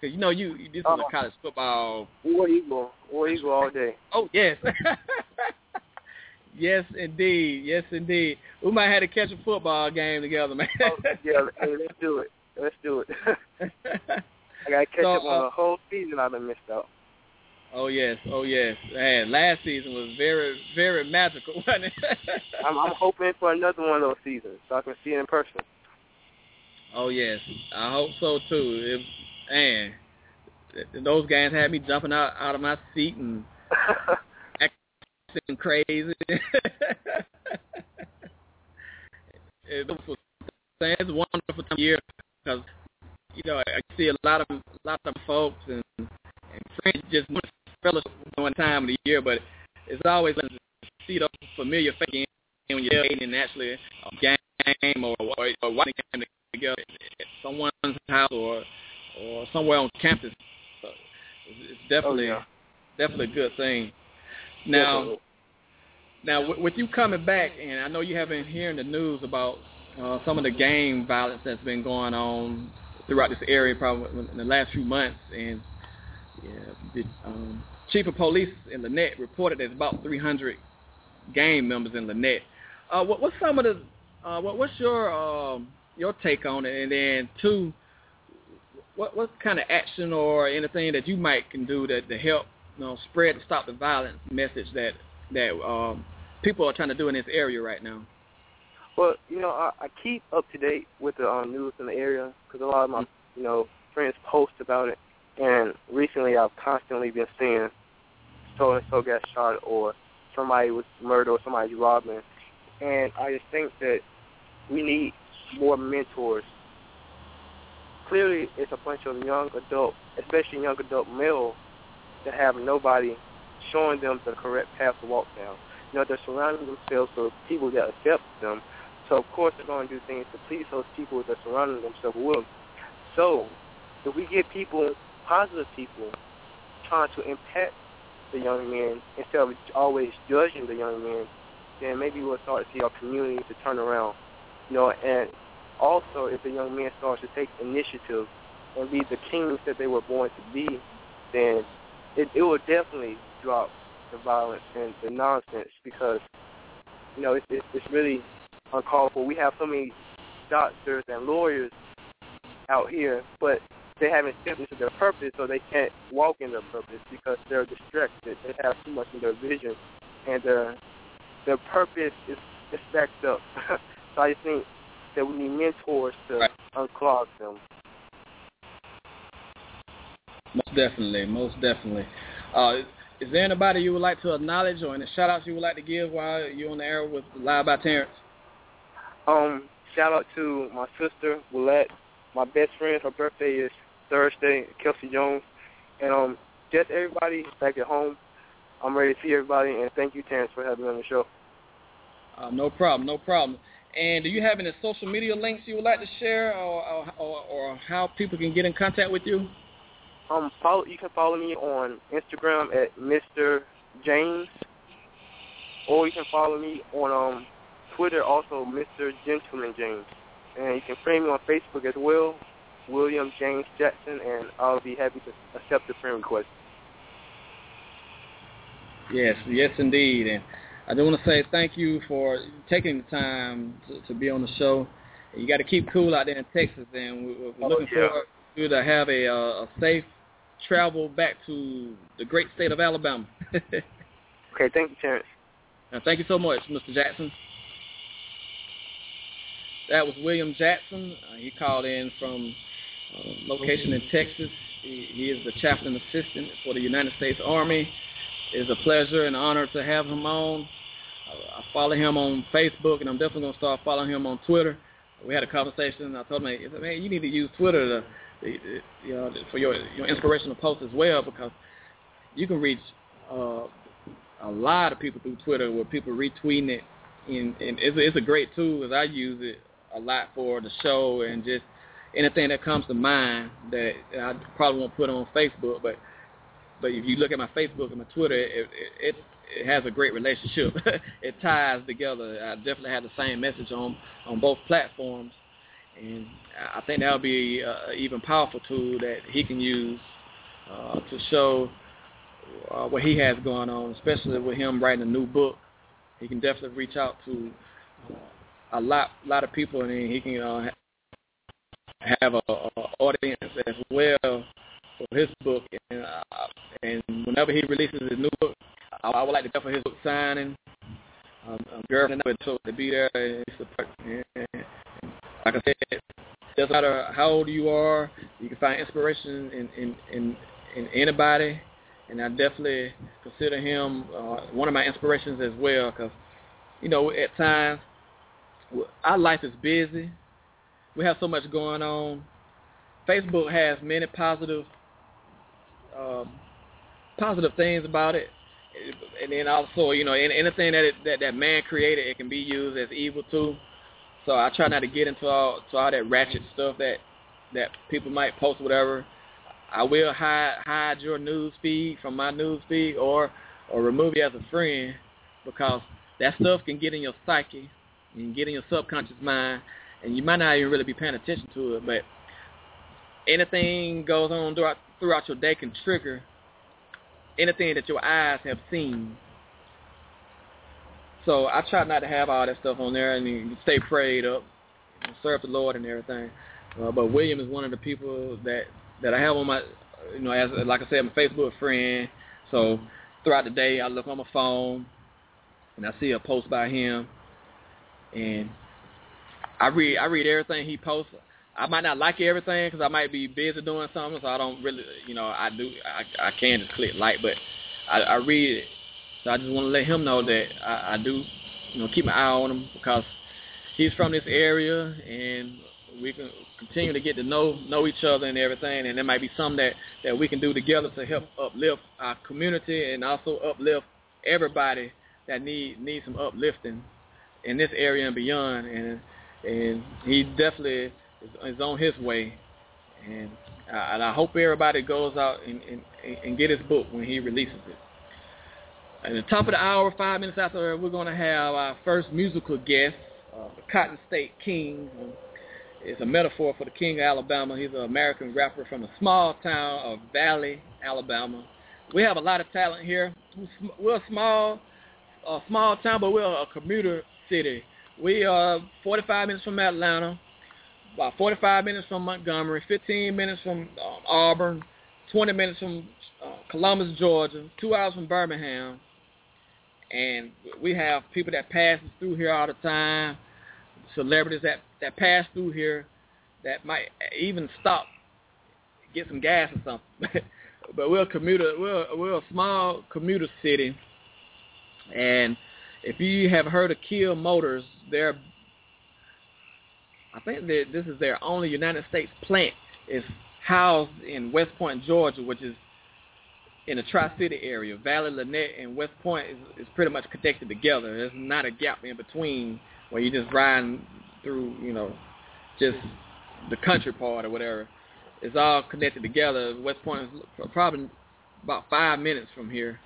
Because you know you this is Uh, a college football War Eagle, War Eagle all day. Oh yes. yes indeed. Yes indeed. We might have to catch a football game together, man. Oh, yeah, hey, let's do it. Let's do it. I gotta catch So, up on uh, the whole season I've been missed out. oh yes, oh yes. Man, last season was very, very magical, wasn't it? I'm, I'm hoping for another one of those seasons so I can see it in person. oh yes. I hope so too. It, man, those games had me jumping out out of my seat and acting crazy. it was it's a wonderful time of year because you know I see a lot of a lot of folks and and friends just fellows during the time of the year, but it's always nice to see those familiar faces when you're dating and actually a game or, or, or watching a game together at someone's house or or somewhere on campus. So it's, it's definitely Oh, yeah. definitely a good thing. Now. Now, with, with you coming back, and I know you have been hearing the news about uh, some of the gang violence that's been going on throughout this area, probably in the last few months. And yeah, the um, chief of police in Lanett reported there's about 300 gang members in Lanett. Uh, what, what's some of the uh, what, what's your um, your take on it? And then two, what what kind of action or anything that you might can do to, to help you know spread and stop the violence message that that um, people are trying to do in this area right now? Well, you know, I, I keep up to date with the um, news in the area because a lot of my, you know, friends post about it. And recently, I've constantly been seeing so and so got shot, or somebody was murdered, or somebody's robbing. And I just think that we need more mentors. Clearly, it's a bunch of young adult, especially young adult males, that have nobody showing them the correct path to walk down. You know, they're surrounding themselves with people that accept them. So, of course, they're going to do things to please those people that are surrounding themselves with. So, if we get people, positive people, trying to impact the young men instead of always judging the young men, then maybe we'll start to see our community to turn around. You know, and also if the young men start to take initiative and be the kings that they were born to be, then it, it will definitely drop the violence and the nonsense because you know it's, it's it's really uncalled for. We have so many doctors and lawyers out here, but they haven't stepped into their purpose, so they can't walk in their purpose because they're distracted. They have too much in their vision, and their their purpose is, is stacked up. so I just think that we need mentors to Right. unclog them. Most definitely, most definitely. Uh, is there anybody you would like to acknowledge or any shout outs you would like to give while you're on the air with Live by Terrence? Um, shout out to my sister Willette, my best friend. Her birthday is Thursday, Kelsey Jones, and um, just everybody back at home. I'm ready to see everybody, and thank you, Terrence, for having me on the show. Uh, no problem, no problem. And do you have any social media links you would like to share, or or, or, how people can get in contact with you? Um, follow you can follow me on Instagram at Mr. James, or you can follow me on um Twitter also Mr. Gentleman James, and you can friend me on Facebook as well, William James Jackson, and I'll be happy to accept the friend request. Yes, yes, indeed. And I do want to say thank you for taking the time to, to be on the show. You got to keep cool out there in Texas, and we- we're, Oh, looking yeah. forward to to have a, uh, a safe travel back to the great state of Alabama. Okay, thank you, Terrence. Now, thank you so much, Mr. Jackson. That was William Jackson. Uh, he called in from uh, location in Texas. He, he is the chaplain assistant for the United States Army. It is a pleasure and honor to have him on. I follow him on Facebook, and I'm definitely going to start following him on Twitter. We had a conversation. And I told him, I said, man, you need to use Twitter to, to- to- you know, for your, your inspirational posts as well because you can reach uh, a lot of people through Twitter where people retweeting it, and, and it's, it's a great tool because I use it a lot for the show and just anything that comes to mind that I probably won't put on Facebook, but but if you look at my Facebook and my Twitter, it it, it has a great relationship. it ties together. I definitely have the same message on on both platforms, and I think that'll be an even powerful tool that he can use uh, to show uh, what he has going on, especially with him writing a new book. He can definitely reach out to uh, a lot lot of people, and he can uh, ha- have a, a audience as well for his book. And uh, and whenever he releases his new book, I, I would like to go for his book signing. I'm very excited to be there and support. And like I said, doesn't matter how old you are, you can find inspiration in in in, in anybody and I definitely consider him uh, one of my inspirations as well. Because you know, at times our life is busy. We have so much going on. Facebook has many positive, um, positive things about it, and then also, you know, anything that it, that that man created, it can be used as evil too. So I try not to get into all to all that ratchet stuff that that people might post, whatever. I will hide hide your news feed from my news feed or or remove you as a friend because that stuff can get in your psyche and get in your subconscious mind and you might not even really be paying attention to it but anything goes on throughout throughout your day can trigger anything that your eyes have seen. So I try not to have all that stuff on there and stay prayed up and serve the Lord and everything. Uh, but William is one of the people that that I have on my, you know, as like I said, my Facebook friend. So throughout the day, I look on my phone and I see a post by him, and I read I read everything he posts. I might not like everything because I might be busy doing something, so I don't really, you know, I do I I can just click like, but I, I read it. So I just want to let him know that I, I do, you know, keep my eye on him because he's from this area and we can continue to get to know know each other and everything, and there might be some that that we can do together to help uplift our community and also uplift everybody that need need some uplifting in this area and beyond. And and he definitely is, is on his way, and I, and I hope everybody goes out and, and and get his book when he releases it. At the top of the hour, five minutes after, we're going to have our first musical guest, uh, the Cotton State King. It's a metaphor for the King of Alabama. He's an American rapper from a small town of Valley, Alabama. We have a lot of talent here. We're a small, a small town, but we're a commuter city. We are 45 minutes from Atlanta, about 45 minutes from Montgomery, 15 minutes from um, Auburn, 20 minutes from uh, Columbus, Georgia, two hours from Birmingham, and we have people that pass through here all the time, celebrities that that pass through here that might even stop, get some gas or something. but we're a commuter, we're we're a small commuter city, and if you have heard of Kia Motors, they're I think that this is their only United States plant. is housed in West Point, Georgia, which is in the Tri-City area. Valley, Lanett, and West Point is, is pretty much connected together. There's not a gap in between where you just riding through, you know, just the country part or whatever. It's all connected together. West Point is probably about five minutes from here.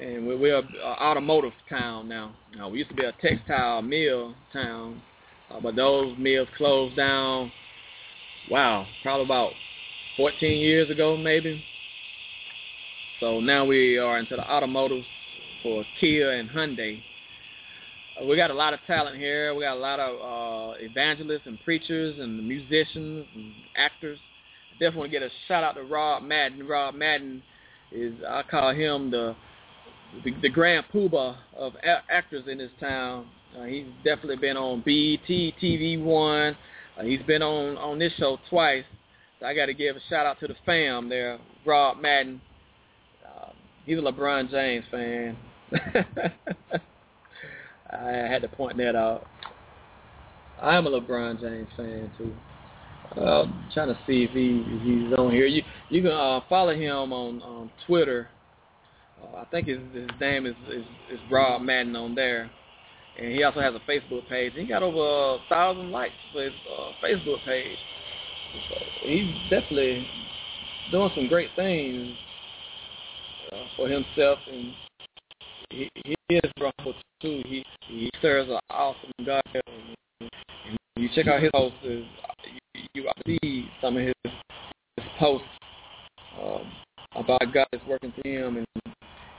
And we're, we're an automotive town now. Uh, we used to be a textile mill town, uh, but those mills closed down, wow, probably about 14 years ago maybe. So now we are into the automotives for Kia and Hyundai. Uh, we got a lot of talent here. We got a lot of uh, evangelists and preachers and musicians and actors. I definitely want to get a shout out to Rob Madden. Rob Madden is I call him the the, the grand poobah of a- actors in this town. Uh, he's definitely been on BET, TV One. Uh, he's been on on this show twice. So I got to give a shout out to the fam there, Rob Madden. Uh, he's a LeBron James fan. I had to point that out. I'm a LeBron James fan too. Uh, trying to see if he he's on here. You you can uh, follow him on on Twitter. Uh, I think his his name is, is is Rob Madden on there, and he also has a Facebook page. He got over a thousand likes for his uh, Facebook page. So he's definitely doing some great things uh, for himself, and he, he is humble too. He he serves an awesome God. And you check out his posts, you, you see some of his, his posts um, about God that's working through him and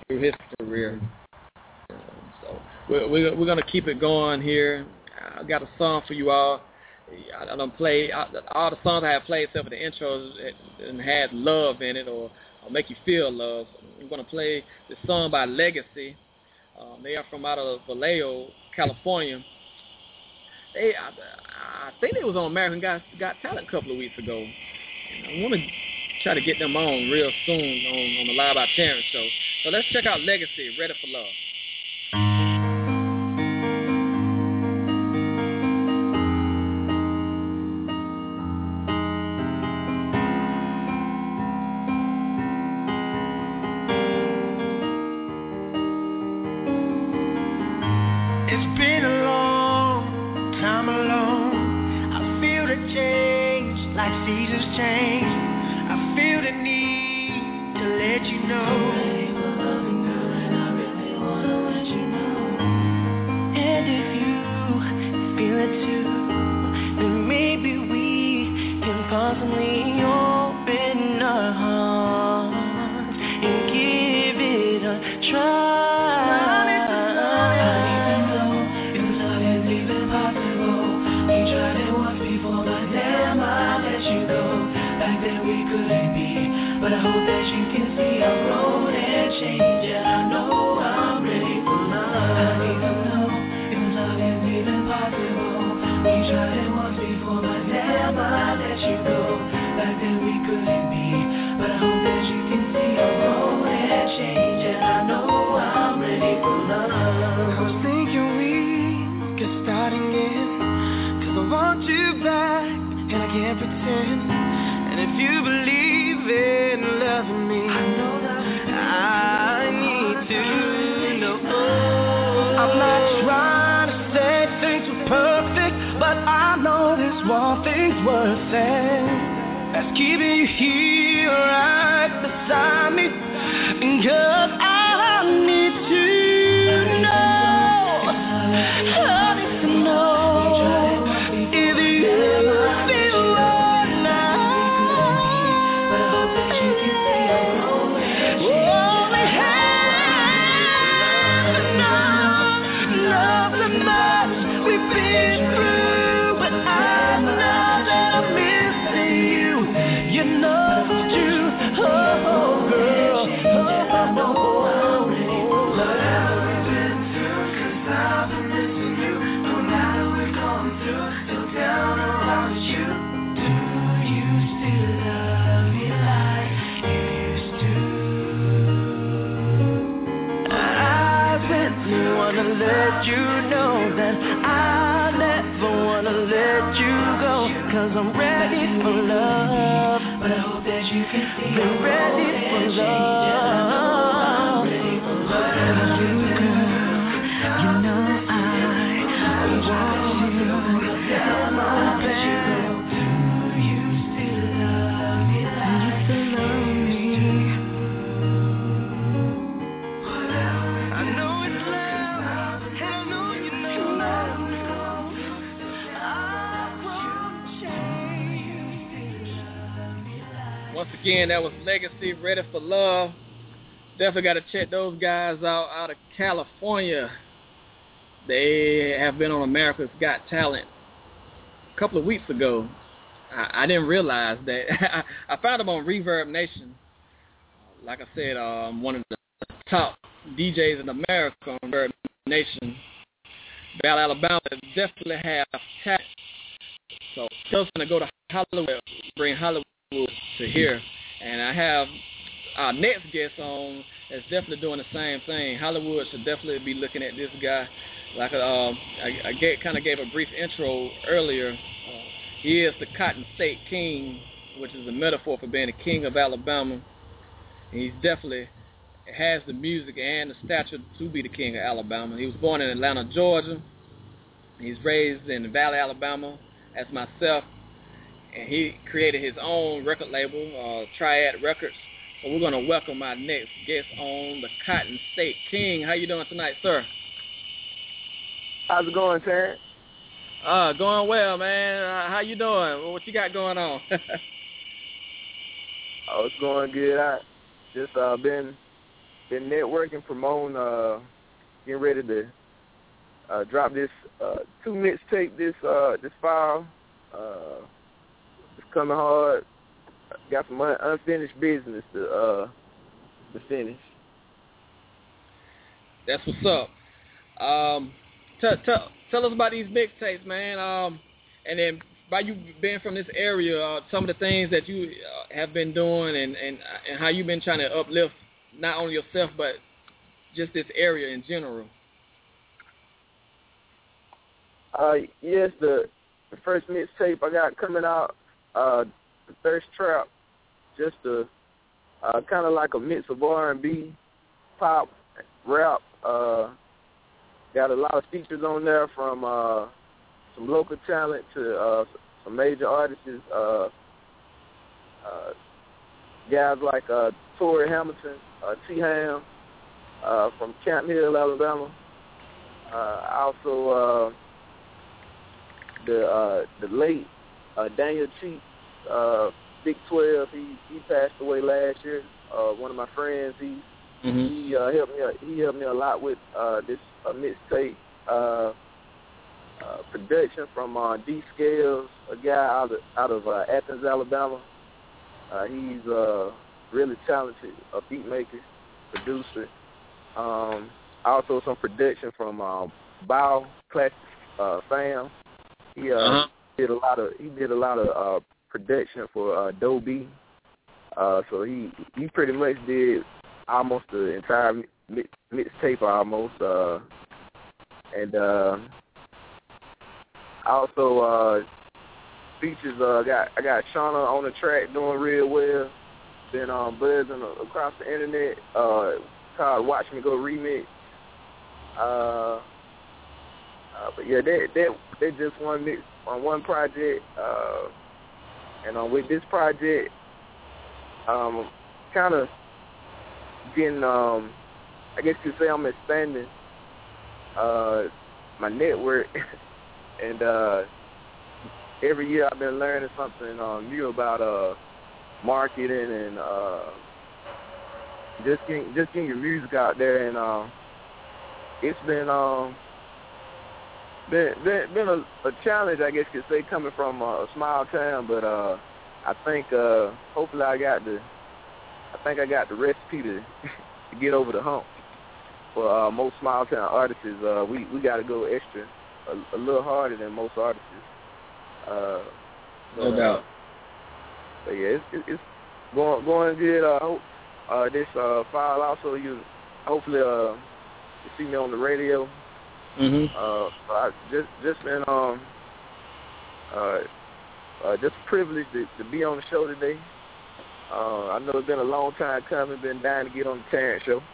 through his career. We're, we're we're gonna keep it going here. I got a song for you all. I don't play all the songs I have played except for the intros and had love in it or, or make you feel love. I'm gonna play this song by Legacy. Um, they are from out of Vallejo, California. They, I, I think they was on American Got, Got Talent a couple of weeks ago. And I want to try to get them on real soon on, on the Live by Terrence show. So let's check out Legacy, Ready for Love. Again, that was Legacy, Ready for Love. Definitely got to check those guys out out of California. They have been on America's Got Talent a couple of weeks ago. I, I didn't realize that. I found them on ReverbNation. Like I said, um, one of the top DJs in America on Reverb Nation. Val Alabama definitely have talent. So just going to go to Hollywood, bring Hollywood to here. And I have our next guest on that's definitely doing the same thing. Hollywood should definitely be looking at this guy. Like um, I, I kind of gave a brief intro earlier. Uh, he is the Cotton State King, which is a metaphor for being the king of Alabama. And he's definitely has the music and the stature to be the king of Alabama. He was born in Atlanta, Georgia. He's raised in the Valley, Alabama, as myself, and he created his own record label, uh, Triad Records. So we're gonna welcome our next guest on the Cotton State King. How you doing tonight, sir? How's it going, Terrence? Uh, going well, man. Uh, how you doing? What you got going on? Oh, it's going good. I just uh been been networking, promoting, uh getting ready to uh drop this uh two mixtape this uh this fall. Uh it's coming hard. Got some un- unfinished business to uh to finish. That's what's up. Um, tell tell tell us about these mixtapes, man. Um, and then by you being from this area, uh, some of the things that you uh, have been doing, and and and how you've been trying to uplift not only yourself but just this area in general. Uh yes, the the first mixtape I got coming out, uh the Thirst Trap, just a uh kinda like a mix of R and B, pop, rap, uh got a lot of features on there from uh some local talent to uh some major artists, uh uh guys like uh Tory Hamilton, uh T Ham, uh from Camp Hill, Alabama. Uh also uh the uh the late uh Daniel Cheek, uh Big Twelve, he he passed away last year. Uh one of my friends, he Mm-hmm. he uh helped me he helped me a lot with uh this uh, mixtape uh uh production from uh D Scales, a guy out of out of uh, Athens, Alabama. Uh he's uh really talented, a beat maker, producer. Um also some production from uh Bow Classic uh Fam. He uh Uh-huh. did a lot of he did a lot of uh production for uh Adobe. Uh so he he pretty much did almost the entire mi- mi- mixtape almost uh and uh also uh features uh got I got Shawnna on the track doing real well. Been um buzzing across the internet, uh called Watch Me Go remix. Uh uh, but yeah, they they they just one mix on one project, uh, and on with this project, um, kind of getting um I guess you could say I'm expanding uh my network. And uh every year I've been learning something um new about uh marketing and uh just getting just getting your music out there. And uh it's been um been been been a, a challenge I guess you could say coming from uh, a small town but uh I think uh hopefully I got the I think I got the recipe to to get over the hump. For uh, most small town artists, uh, we we got to go extra, a, a little harder than most artists. Uh, No doubt. Uh, but yeah, it's, it's going going good. I hope uh, this uh, file also you hopefully uh, you see me on the radio. Mhm. Uh, I just just been um uh, uh just privileged to, to be on the show today. Uh, I know it's been a long time coming. Been dying to get on the Terrence show.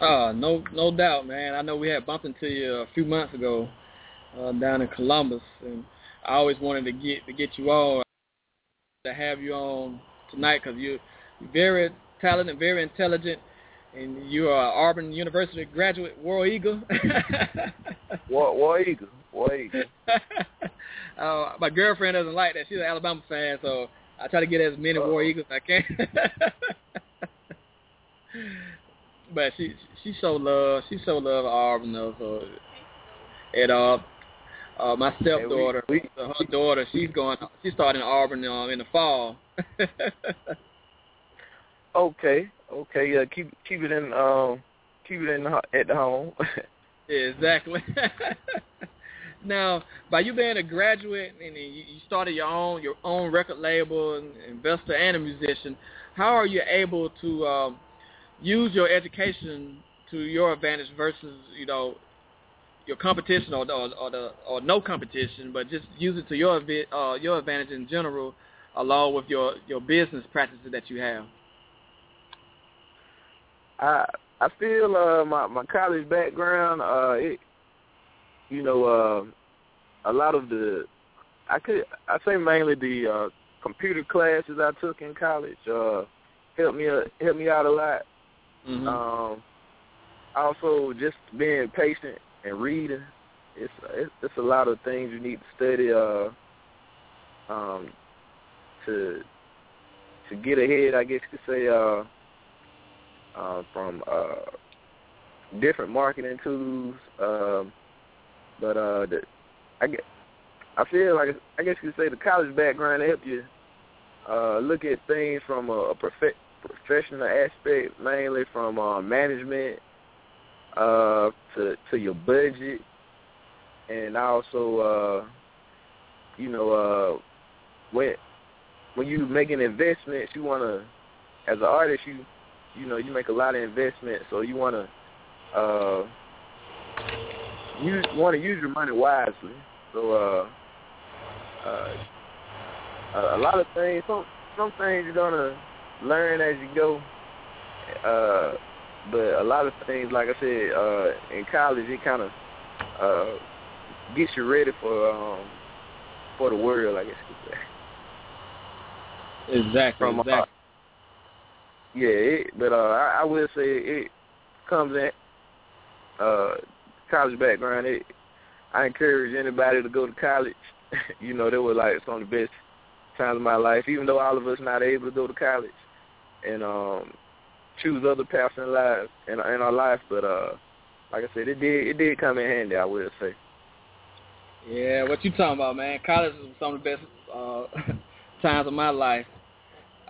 Uh, no, no doubt, man. I know we had bumped into you a few months ago uh, down in Columbus, and I always wanted to get to get you on to have you on tonight because you're very talented, very intelligent, and you are an Auburn University graduate, War Eagle. War, War Eagle, War Eagle. uh, my girlfriend doesn't like that. She's an Alabama fan, so I try to get as many War Eagles as I can. but she she so love she so love Auburn though. So and uh, uh my stepdaughter, we- uh, her daughter, she's going she's starting Auburn um, in the fall. Okay, okay. Yeah, keep keep it in um keep it in the, at the home. Exactly. now, by you being a graduate and you you started your own your own record label, and investor and a musician, how are you able to um, use your education to your advantage versus you know your competition or, or, or the or no competition, but just use it to your uh, your advantage in general, along with your your business practices that you have. I I feel uh my my college background uh it you know uh a lot of the I could I say mainly the uh computer classes I took in college uh helped me uh, helped me out a lot. Mm-hmm. Um also just being patient and reading it's it's, it's a lot of things you need to study uh um to to get ahead I guess you could say uh uh, from uh, different marketing tools. Um, but uh, the, I get, I feel like I guess you could say the college background help you uh, look at things from a, a prof- professional aspect, mainly from uh, management uh, to to your budget, and also uh, you know uh, when when you making investments, you want to as an artist you you know, you make a lot of investments, so you want to uh, use want to use your money wisely. So uh, uh, a, lot of things, some some things you're gonna learn as you go. Uh, but a lot of things, like I said, uh, in college, it kind of uh, gets you ready for um, for the world, I guess you could say. Exactly. From, uh, exactly. Yeah, it, but uh, I, I will say it comes in uh, college background. It, I encourage anybody to go to college. you know, they were like some of the best times of my life. Even though all of us not able to go to college and um, choose other paths in life in, in our life, but uh, like I said, it did it did come in handy. I will say. Yeah, what you talking about, man? College was some of the best uh, times of my life.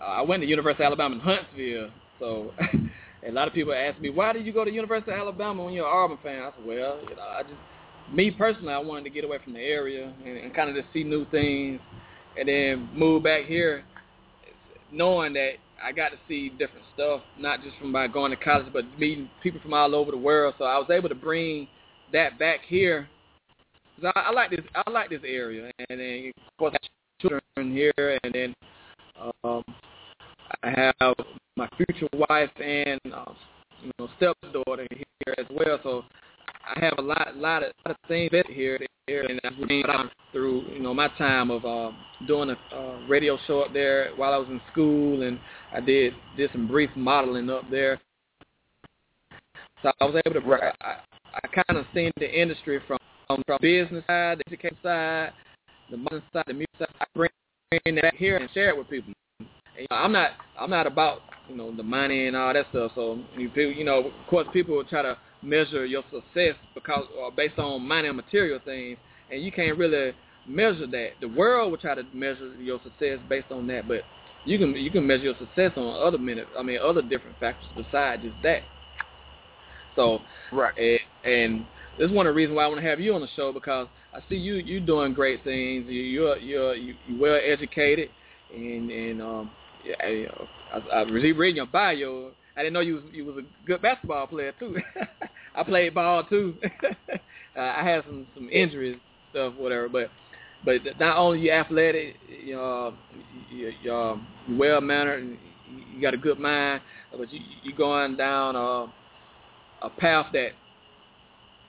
I went to University of Alabama in Huntsville, so a lot of people ask me, why did you go to University of Alabama when you're an Auburn fan? I said, well, you know, I just, me personally, I wanted to get away from the area and, and kind of just see new things, and then move back here, knowing that I got to see different stuff, not just from by going to college, but meeting people from all over the world. So I was able to bring that back here 'Cause I, I like this. I like this area, and then of course I have children here, and then um, I have my future wife and uh, you know stepdaughter here as well. So I have a lot, lot of, lot of things here, here, and I've been through you know my time of uh, doing a uh, radio show up there while I was in school, and I did did some brief modeling up there. So I was able to. I, I, kind of seen the industry from from business side, the education side, the modern side, the music side. I bring that here and share it with people. And, you know, I'm not I'm not about you know the money and all that stuff. So you people, you know, of course, people will try to measure your success because or based on money and material things, and you can't really measure that. The world will try to measure your success based on that, but you can you can measure your success on other minute. I mean, other different factors besides just that. So right, and, and this is one of the reasons why I want to have you on the show because I see you you doing great things. You you're you're you, you're well educated, and and um, I, I, I was reading your bio. I didn't know you was you was a good basketball player too. I played ball too. uh, I had some some injuries stuff whatever, but but not only you athletic, you know, you, you're well mannered, and you got a good mind, but you you going down a a path that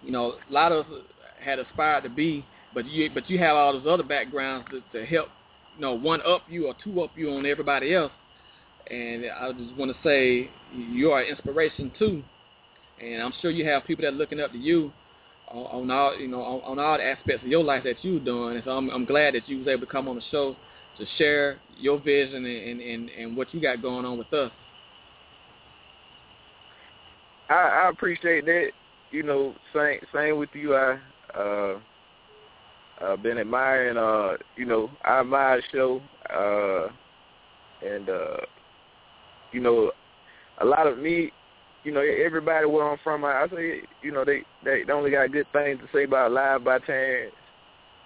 you know a lot of us had aspired to be, but you but you have all those other backgrounds to, to help you know one up you or two up you on everybody else. And I just want to say you are an inspiration too, and I'm sure you have people that are looking up to you on, all you know on, on all aspects of your life that you're doing. And so I'm, I'm glad that you was able to come on the show to share your vision and, and, and what you got going on with us. I, I appreciate that. You know, same same with you. I uh, uh been admiring. Uh, you know, I admire the show. Uh, and uh, you know, a lot of me. You know, everybody where I'm from, I, I say, you know, they they only got good things to say about Live by Terrence.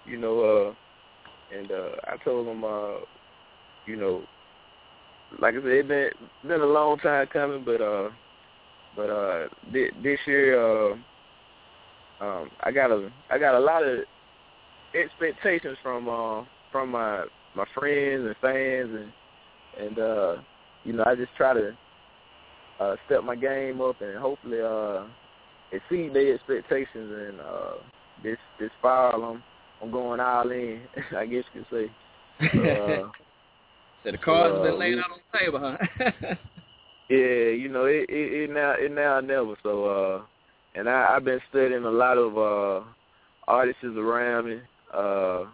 You know, uh, and uh, I told them, uh, you know, like I said, it's been been a long time coming, but uh, but uh, th- this year, uh, um, I got a I got a lot of expectations from uh, from my my friends and fans, and and uh, you know, I just try to uh, step my game up and hopefully uh, exceed their expectations. And uh, this this fall, I'm I'm going all in. I guess you could say. So, uh, so the cards uh, have been laid out on the table, huh? Yeah, you know, it it, it now it now never. So uh and I I've been studying a lot of uh artists around me, uh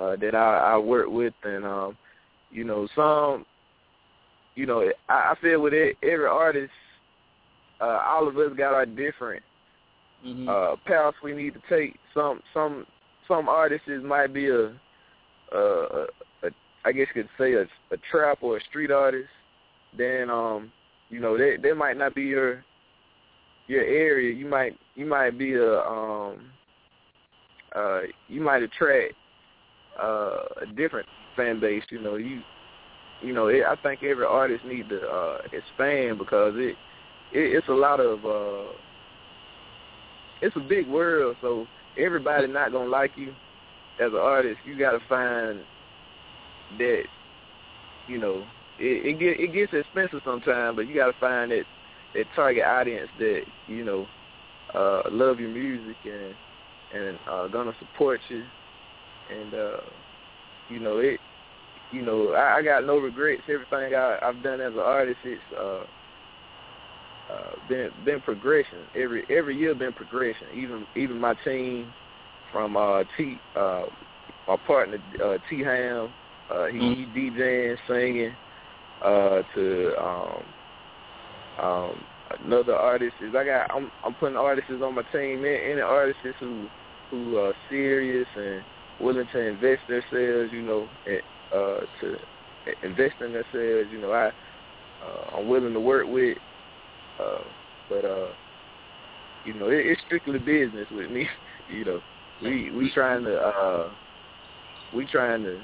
uh that I, I work with and um you know, some you know, I, I feel with it, every artist uh all of us got our different mm-hmm. uh paths we need to take. Some some some artists might be a uh a, a I guess you could say a, a trap or a street artist then um you know they they might not be your your area you might you might be a um uh you might attract uh a different fan base you know you you know it, i think every artist need to uh expand because it, it it's a lot of uh it's a big world so everybody not gonna like you. As an artist you got to find that you know it it, get, it gets expensive sometimes, but you got to find that that target audience that you know uh love your music and and uh gonna support you, and uh you know it. You know, I, I got no regrets. Everything I, I've done as an artist, it's uh, uh, been been progression. Every every year been progression. Even even my team from uh, T, uh, my partner uh, T Ham, uh, he, he DJing, singing uh to um um another artist is I got I'm I'm putting artists on my team any artists who who are serious and willing to invest themselves, you know, and, uh to invest in themselves, you know, I uh, I'm willing to work with uh but uh you know, it, it's strictly business with me, you know. We we trying to uh we trying to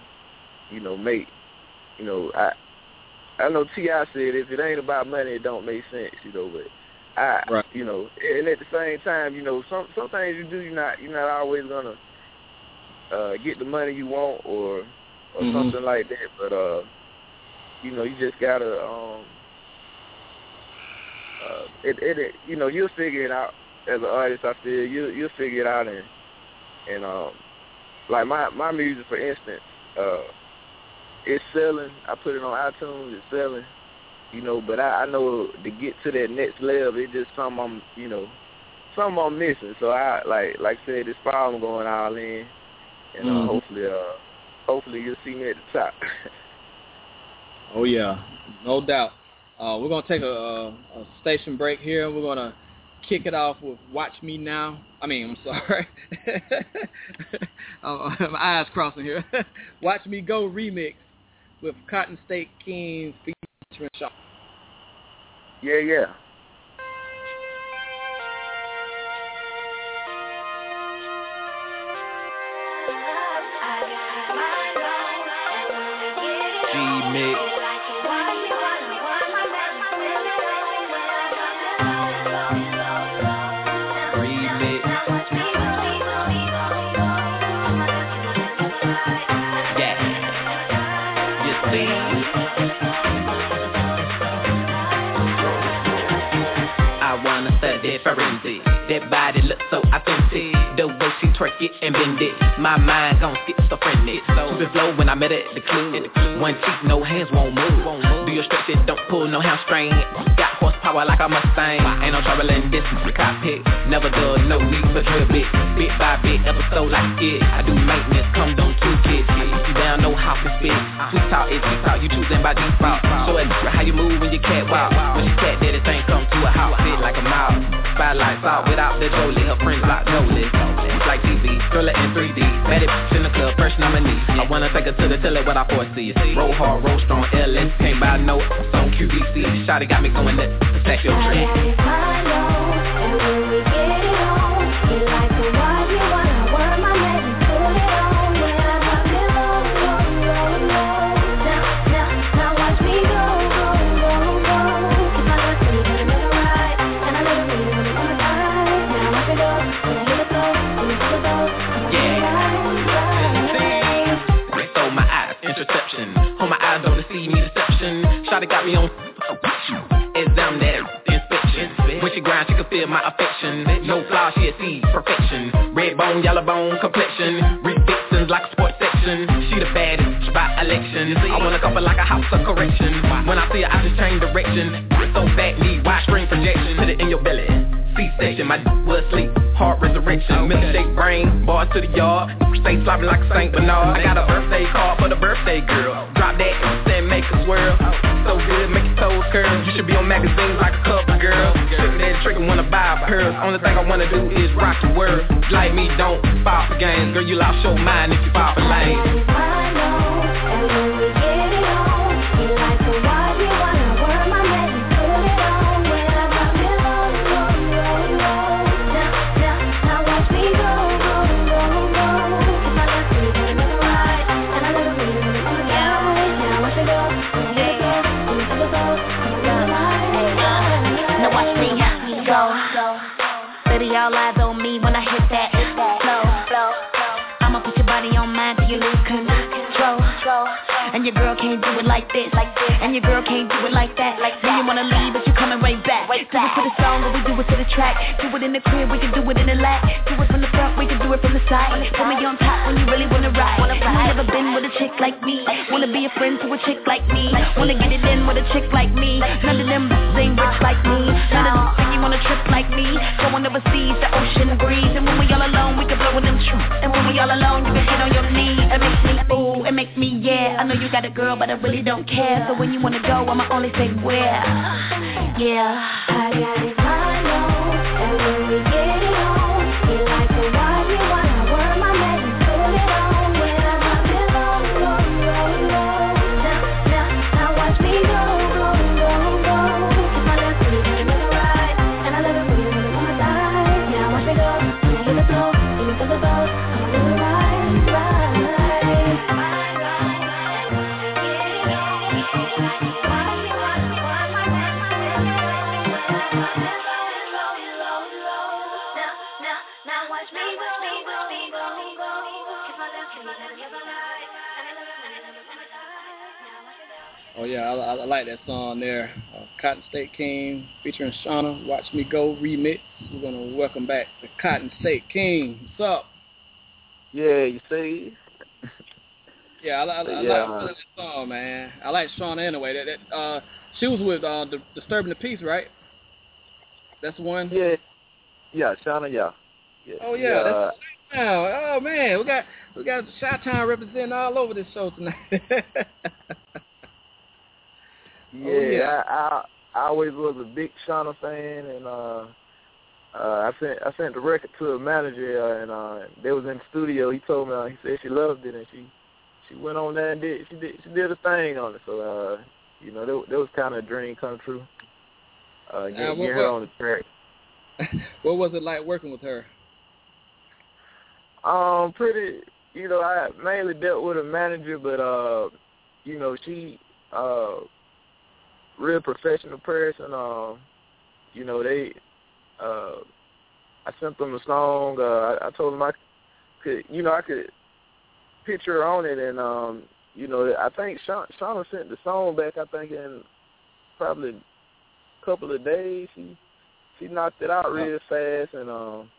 you know make you know I I know T.I. said if it ain't about money, it don't make sense, you know. But I, Right. you know, and at the same time, you know, some some things you do, you're not you're not always gonna uh get the money you want or or Mhm. something like that. But uh, you know, you just gotta um, uh, it it, it you know you'll figure it out as an artist. I feel you you'll figure it out and and um, like my my music for instance, uh it's selling. I put it on iTunes. It's selling. You know. But I, I know to get to that next level, it's just something I'm, you know, something I'm missing. So I like, like I said, this I'm going all in, and uh, Mhm. hopefully, uh, hopefully you'll see me at the top. Oh yeah, no doubt. Uh, we're gonna take a, a, a station break here. We're gonna kick it off with "Watch Me Now." I mean, I'm sorry, oh, my eyes crossing here. "Watch Me Go" remix with Cotton State Kings. Yeah, yeah. Wanna study forensic. That body look so authentic. The way she twerk it and bend it. My mind gon' schizophrenic. Stupid flow when I met her at the club. One cheek, no hands won't move. Do your stretch it, don't pull no hamstring. Got horsepower like I'm a Mustang. Ain't no trouble in this cockpit. Never done, no need for drill bit. Bit by bit, episode like it. I do maintenance, come down two kids. You down, no how to spit. Sweet talk is sweet talk, you choosing by default. So it's how you move when you cat walk. When she cat that, it ain't come to a house, fit like a mouse. Spotlights out without the Jolie, her friends like Jolie. Like TV, thriller in 3D. Met it in the club, first nominee. I wanna take her to the tiller, what I foresee. Roll hard, roll strong, LS. Can't buy no on QVC. Shotty got me going nuts. Stack your drink. See me deception. Shotty got me on exam that inspection. When she grind, she can feel my affection. No flaw, she sees perfection. Red bone, yellow bone complexion. Read Dixon's like a sports section. She the baddest by election. I wanna couple like a house of correction. When I see her, I just change direction. So back, need wide screen projection. Put it in your belly. C-section, my d- was asleep. Heart resurrection, milkshake brain, bars to the yard. Stay sloppy like a Saint Bernard. I got a birthday card for the birthday girl. Drop that and swirl. So good, make your toes curl. You should be on magazines like a cover girl. Sitting there trigger wanna buy pearls. Only thing I wanna do is rock your world. Like me, don't fall for games. Girl, you lost your mind if you fall for lame. Your girl can't do it like this. Like this. And your girl can't do it like that. Like then you wanna leave, but you coming right back. Do it to the song, or we do it to the track. Do it in the crib, we can do it in the lap. Do it from the front, we can do it from the side. Put me on top when you really wanna ride. You never been with a chick like me. Wanna be a friend to a chick like me. Wanna get it in with a chick like me. None of them bitches ain't rich like me. None of them think you wanna trip like me. Going overseas, the ocean breeze. And when we all alone, we can blow in them truths. And when we all alone, you can get on your you got a girl, but I really don't care. So when you wanna go, I'ma only say where. Yeah, I, like that song there. Uh, Cotton State King featuring Shawnna. Watch Me Go remix. We're gonna welcome back the Cotton State King. What's up? Yeah, you see. Yeah, I, I, I, Yeah, like that song, man. I like Shawnna anyway. That, that uh, She was with uh, the Disturbing the Peace, right? That's one. Yeah, yeah, Shawnna, yeah. yeah. Oh yeah. That's, oh, oh man, we got we got Shot Town representing all over this show tonight. Yeah, Oh, yeah. I, I I always was a big Shawnna fan, and uh, uh, I sent I sent the record to a manager, uh, and uh, they was in the studio. He told me uh, he said she loved it, and she she went on there and did she did she did a thing on it. So uh, you know that, that was kind of a dream come true. Uh, get, Uh, what- get her on the track. what was it like working with her? Um, pretty. You know, I mainly dealt with a manager, but uh, you know, she uh, real professional person. Um, you know, they uh, I sent them a song. Uh, I, I told them I could, you know, I could picture on it, and um, you know, I think Sha- Shawnna sent the song back. I think in probably a couple of days. She she knocked it out real fast, and um.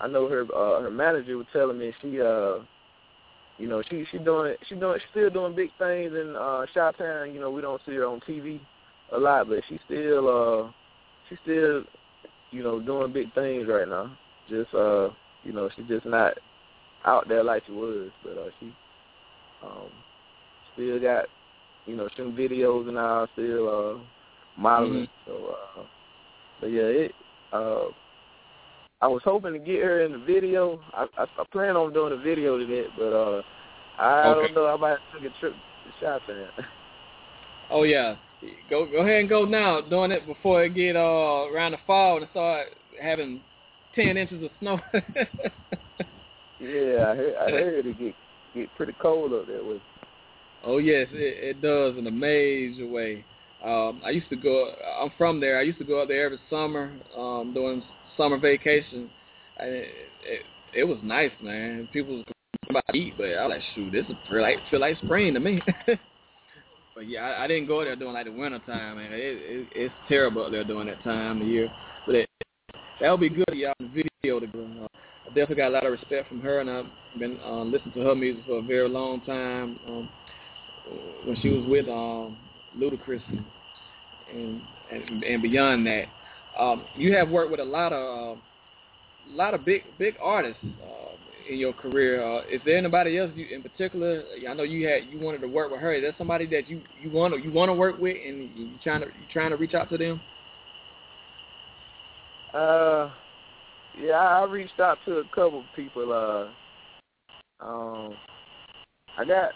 I know her uh her manager was telling me she uh you know, she she doing she doing she's still doing big things in uh Shot Town, you know, we don't see her on TV a lot, but she still uh she's still, you know, doing big things right now. Just uh you know, she's just not out there like she was, but uh she um still got you know, shooting videos and all, still uh modeling. So uh but yeah, it uh I was hoping to get her in the video. I, I, I plan on doing a video to that, but uh, I Okay. don't know. I might take a trip to Town. Oh yeah, go go ahead and go now. Doing it before it get uh around the fall and start having ten inches of snow. yeah, I heard, I heard it get get pretty cold up there. With oh yes, it, it does in a major way. Um, I used to go. I'm from there. I used to go up there every summer um, during summer vacation. And it, it, it was nice, man. People was by to eat, but I was like, shoot, this is feel like feel like spring to me. but yeah, I, I didn't go there during like the winter time, man. It, it, it's terrible up there during that time of year. But it, that would be good, y'all. The video to go. Uh, I definitely got a lot of respect from her, and I've been um, listening to her music for a very long time. Um, when she was with um, Ludacris and, and and beyond that, um, you have worked with a lot of uh, a lot of big big artists uh, in your career. Uh, is there anybody else you, in particular? I know you had you wanted to work with her. Is there somebody that you you want to you want to work with, and you trying to you trying to reach out to them? uh, yeah, I reached out to a couple people. Uh, um, I got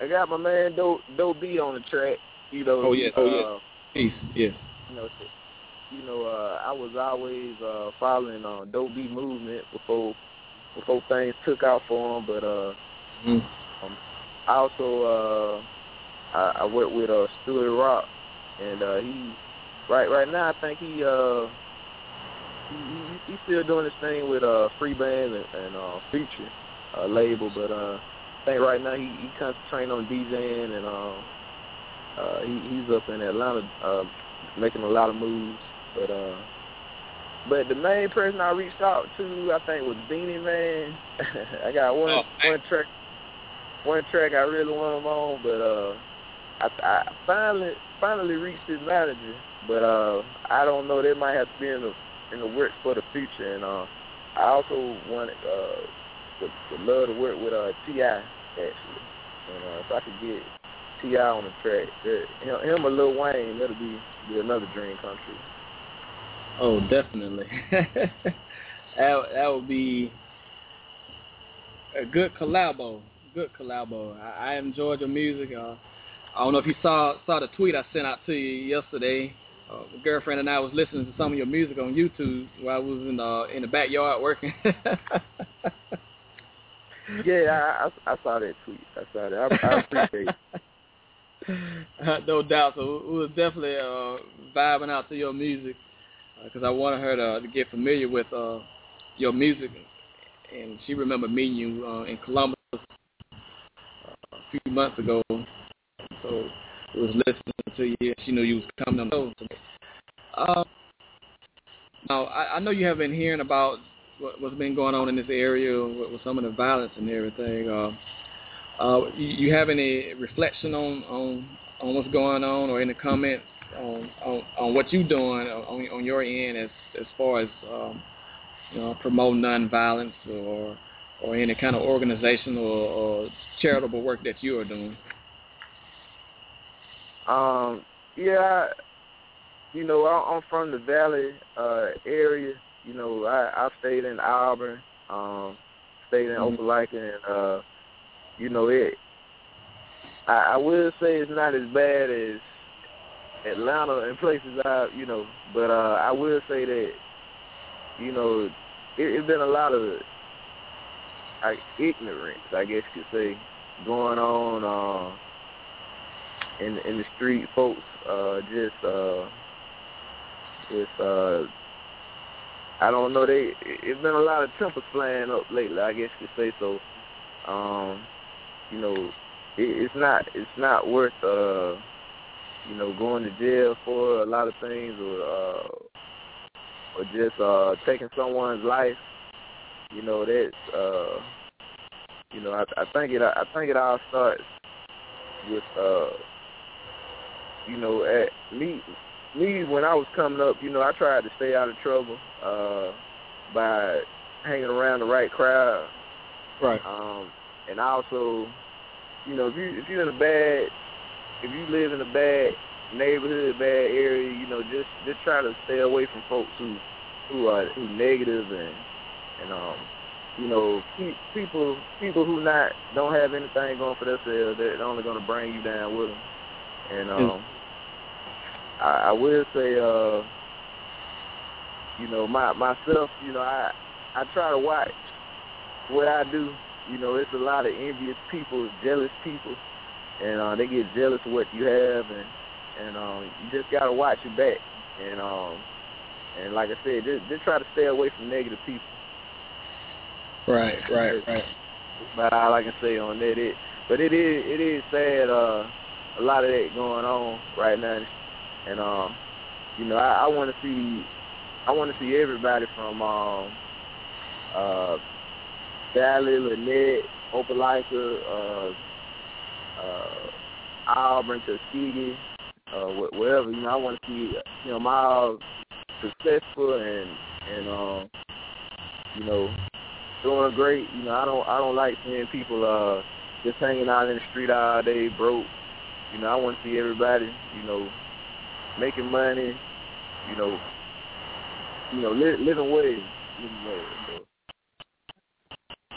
I got my man Do Doe B on the track. You know. Oh, yeah. Oh, yeah. uh, Peace. Yeah. you know, you know, uh, I was always uh, following uh, Doe B movement before before things took out for him. But uh, Mhm. um, I also uh, I, I worked with uh, Stuart Rock, and uh, he right right now I think he uh, he, he he's still doing his thing with uh, Free Band and, and uh, Future uh, label, but uh, I think right now he he concentrating on DJing and uh, uh, he he's up in Atlanta uh, making a lot of moves. But uh, but the main person I reached out to, I think, was Beenie Man. I got one Oh, one track, one track I really want him on, but uh, I, I finally finally reached his manager, but uh, I don't know. They might have to be in the in the works for the future, and uh, I also wanted uh, would, would love to work with uh T.I. actually, and uh, if I could get T.I. on the track, that, him, him or Lil Wayne, that'll be, be another dream come true. Oh, definitely. that that would be a good collabo. Good collabo. I, I enjoyed your music. Uh, I don't know if you saw saw the tweet I sent out to you yesterday. Uh, my girlfriend and I was listening to some of your music on YouTube while I was in the in the backyard working. Yeah, I, I, I saw that tweet. I saw that. I, I appreciate it. Uh, no doubt. So we was definitely uh, vibing out to your music because I wanted her to, to get familiar with uh, your music, and she remembered meeting you uh, in Columbus uh, a few months ago. So we was listening to you. She knew you was coming on the show. Uh, now I, I know you have been hearing about what, what's been going on in this area with, with some of the violence and everything. Uh, uh, you, you have any reflection on, on on what's going on or any comments on on, on what you're doing on on your end as as far as um, you know promoting nonviolence or or any kind of organizational or, or charitable work that you are doing. Um, yeah, you know, I, I'm from the Valley uh, area. You know, I, I stayed in Auburn, um, stayed in Mhm. Opelika, and uh, you know, it. I, I will say it's not as bad as Atlanta and places I, you know, but uh, I will say that, you know, it, it's been a lot of like ignorance, I guess you could say, going on. Uh, in in the street, folks uh just uh just uh I don't know they it's been a lot of tempers flaring up lately, I guess you could say so. Um, you know, it, it's not it's not worth uh you know, going to jail for a lot of things or uh or just uh taking someone's life. You know, that's uh you know, I I think it I think it all starts with uh you know, at me me when I was coming up, you know, I tried to stay out of trouble uh by hanging around the right crowd. Right. Um and also, you know, if you if you're in a bad if you live in a bad neighborhood, bad area, you know, just just try to stay away from folks who who are who negative and and um you know, people people who not don't have anything going for themselves, they're only going to bring you down with them. And um, I, I will say, uh, you know, my myself, you know, I I try to watch what I do. You know, it's a lot of envious people, jealous people, and uh, they get jealous of what you have, and and um, you just gotta watch your back. And um, and like I said, just just try to stay away from negative people. Right, right, right. But all I can say on that, it but it is it is sad. Uh, a lot of that going on right now, and um, you know, I, I want to see I want to see everybody from um, uh, Valley, Lanett, Opelika, uh, uh, Auburn, Tuskegee, uh, wherever. You know, I want to see you know my successful and and um, you know doing great. You know, I don't I don't like seeing people uh just hanging out in the street all day broke. You know, I want to see everybody, you know, making money, you know, you know, li- living ways, living ways. So,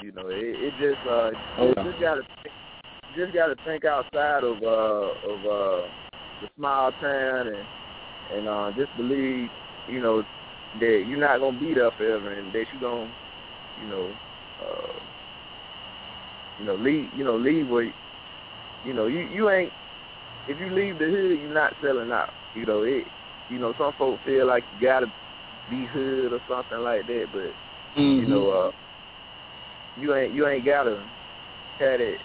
you know, it, it just uh, you just gotta think, just gotta think outside of uh of uh the small town and and uh just believe, you know, that you're not gonna be there forever and that you're gonna, you know, uh, you know, leave, you know, leave where, you, know, you you ain't. If you leave the hood, you're not selling out. You know it. You know, some folks feel like you gotta be hood or something like that, but you know, uh, you ain't you ain't gotta have that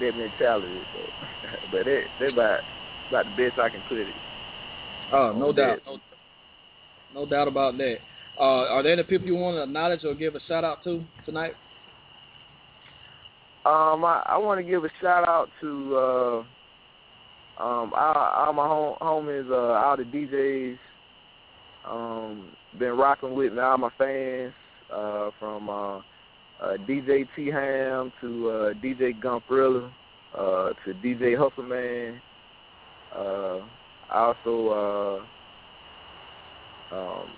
that mentality. So. but that that about about the best I can put it. Oh, no doubt. No, no doubt about that. Uh, are there any people you want to acknowledge or give a shout out to tonight? Um, I, I want to give a shout out to uh, um, all, all my home, homies, uh, all the DJs, um, been rocking with me, all my fans, uh, from uh, uh, DJ T Ham to uh, DJ Gumprilla, uh, to DJ Hustle Man. Uh, also, uh, um,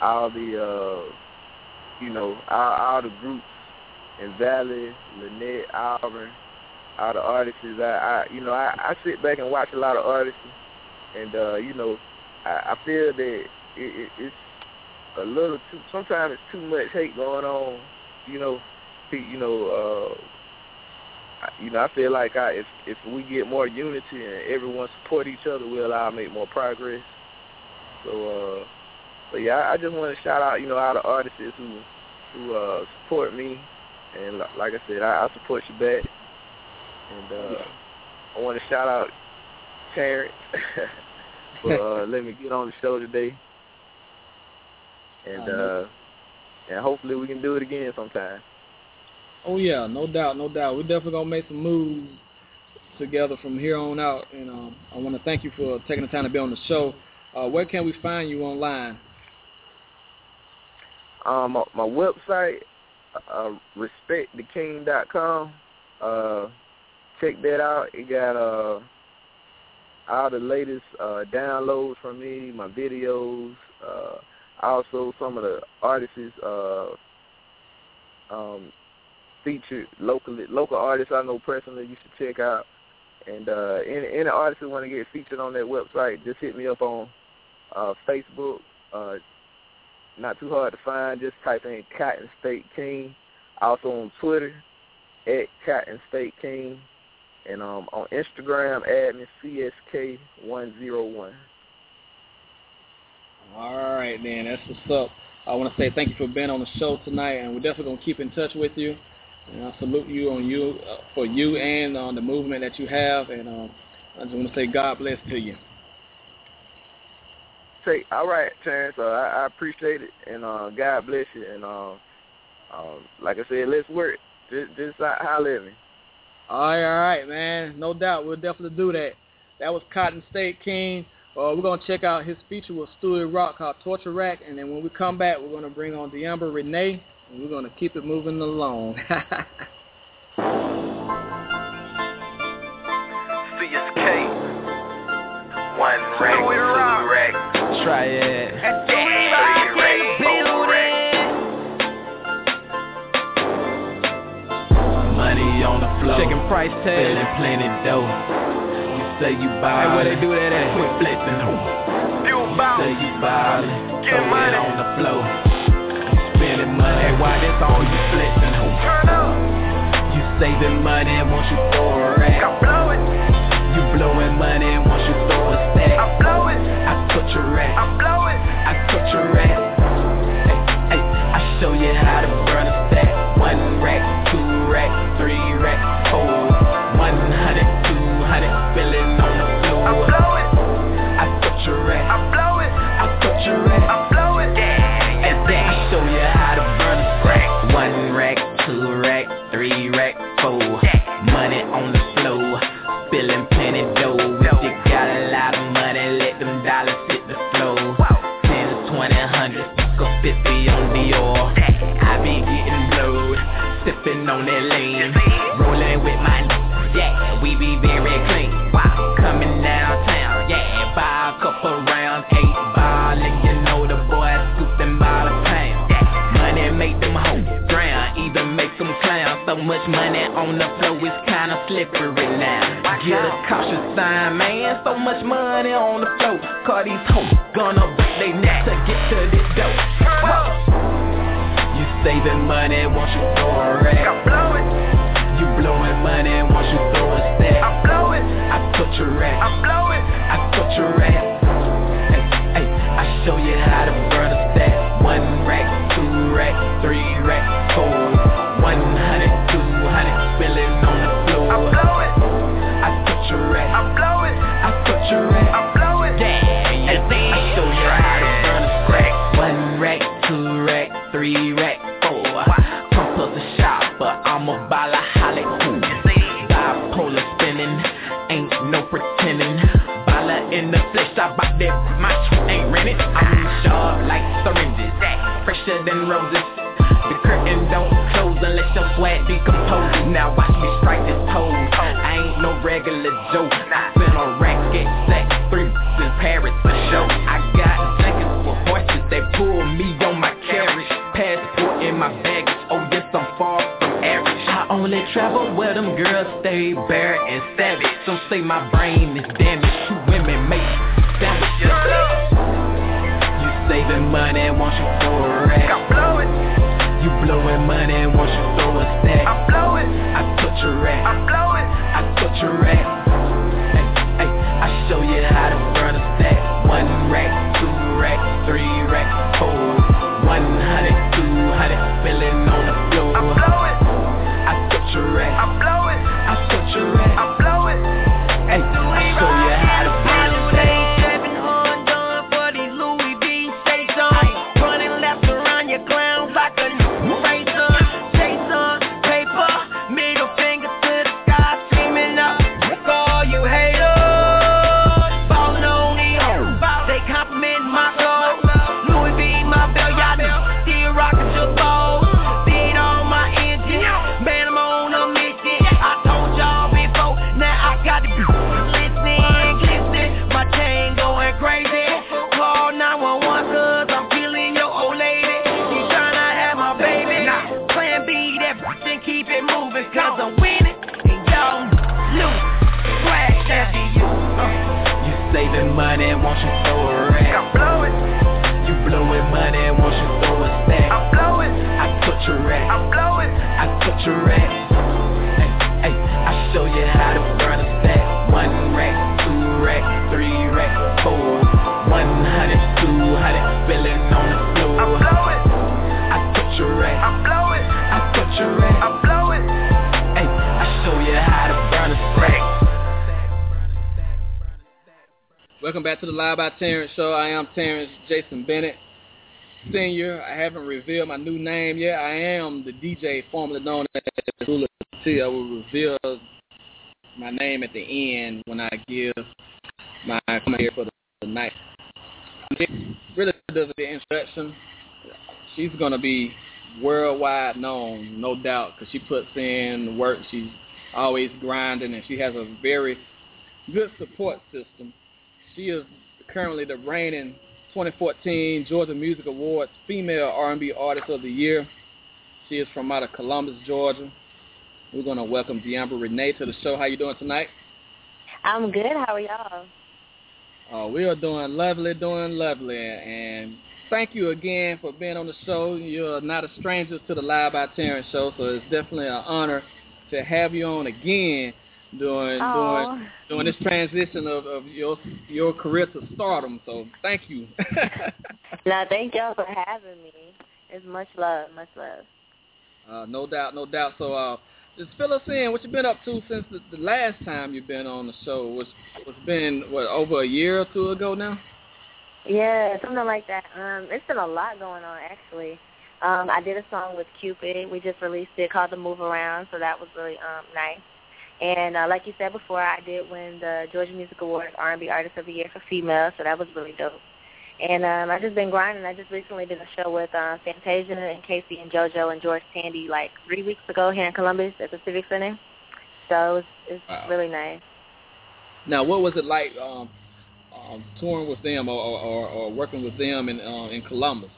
all the, uh, you know, all, all the groups in Valley, Lanett, Auburn, all the artists. I, I you know, I, I sit back and watch a lot of artists, and uh, you know, I, I feel that it, it, it's a little too. Sometimes it's too much hate going on. You know, you know, uh, you know. I feel like I, if if we get more unity and everyone support each other, we'll all make more progress. So, uh, but yeah, I, I just want to shout out, you know, all the artists who who uh, support me and li- like I said, I, I support you back. And uh, I want to shout out Terrence for uh, letting me get on the show today. And uh, and hopefully we can do it again sometime. Oh yeah, no doubt, no doubt. We're definitely gonna make some moves together from here on out. And um, I want to thank you for taking the time to be on the show. Uh, where can we find you online? Um, my, my website, uh, respecttheking.com. Uh, check that out. It got uh all the latest uh downloads from me, my videos, uh also some of the artists uh um featured locally local artists I know personally you should check out. And uh any any artists who want to get featured on that website, just hit me up on uh Facebook, uh not too hard to find, just type in Cotton State King. Also on Twitter at Cotton State King. And um on Instagram add me CSK one zero one. All right, then. That's what's up. I want to say thank you for being on the show tonight, and we're definitely gonna keep in touch with you. And I salute you on you uh, for you and on the movement that you have. And um, I just want to say God bless to you. Say all right, Terrence. Uh, I, I appreciate it, and uh, God bless you. And uh, um, like I said, let's work. Just, just holler at me. All right, all right, man. No doubt, we'll definitely do that. That was Cotton State King. Uh, we're gonna check out his feature with Stewie Rock called Torture Rack, and then when we come back, we're gonna bring on D'Ambra Renee, and we're gonna keep it moving along. CSK. One rack, two rack. Try it. Three rack, four rack. Money on the floor. Checking price tag. Feeling plenty dough. Say you buy. Hey, where they do that at? Quit flexing. You You bout. say you ballin'. Get Throw money. it on the floor. Spending money. Hey, why this on you flexing? Turn up. You saving money once you throw a rack. I blow it. You blowing money once you throw a stack. I blow it. I cut your rack. I blow it. I cut your rack. Hey, hey, I show you how to burn a stack. One rack, two rack, three rack, I Cautious sign, man. So much money on the floor, cause these hoes gonna break they neck to get to this dough. You saving money once you throw a rack. I blow it. You blowing money once you throw a stack. I blow it. I cut your rack. I blow it. I cut your rack. Say my brain the Live by Terrence show. I am Terrence Jason Bennett, Senior. I haven't revealed my new name yet. I am the DJ formerly known as Lula T. I will reveal my name at the end when I give my comment here for the night. Really does the introduction. She's to be worldwide known, no doubt, because she puts in work. She's always grinding, and she has a very good support system. She is currently the reigning 2014 Georgia Music Awards Female R&B Artist of the Year. She is from out of Columbus, Georgia. We're going to welcome D'Ambra Renee to the show. How you doing tonight? I'm good. How are y'all? Uh, we are doing lovely, doing lovely, and thank you again for being on the show. You're not a stranger to the Live by Terrence show, so it's definitely an honor to have you on again during Aw. during during this transition of, of your your career to stardom. So thank you. No, thank y'all for having me. It's much love, much love. uh, no doubt, no doubt. So uh, just fill us in. What you been up to since the, the last time you've been on the show? Was was been what over a year or two ago now? Yeah, something like that. Um, it's been a lot going on actually. Um, I did a song with Cupid. We just released it called The Move Around, so that was really um nice. And uh, like you said before, I did win the Georgia Music Awards R&B Artist of the Year for female, so that was really dope. And um, I just been grinding. I just recently did a show with uh, Fantasia and K-Ci and JoJo and George Tandy like three weeks ago here in Columbus at the Civic Center. So it was it's Wow. really nice. Now, what was it like um, um, touring with them or, or, or working with them in uh, in Columbus?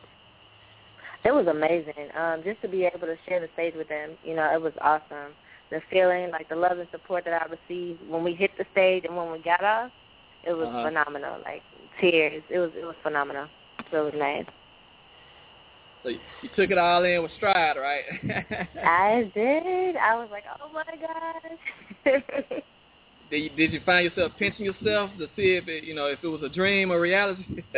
It was amazing. Um, just to be able to share the stage with them, you know, it was awesome. The feeling, like the love and support that I received when we hit the stage and when we got off, it was Uh-huh. phenomenal. Like tears. It was it was phenomenal. So it was nice. So you, you took it all in with stride, right? I did. I was like, oh my gosh. did you, did you find yourself pinching yourself to see if it, you know if it was a dream or reality?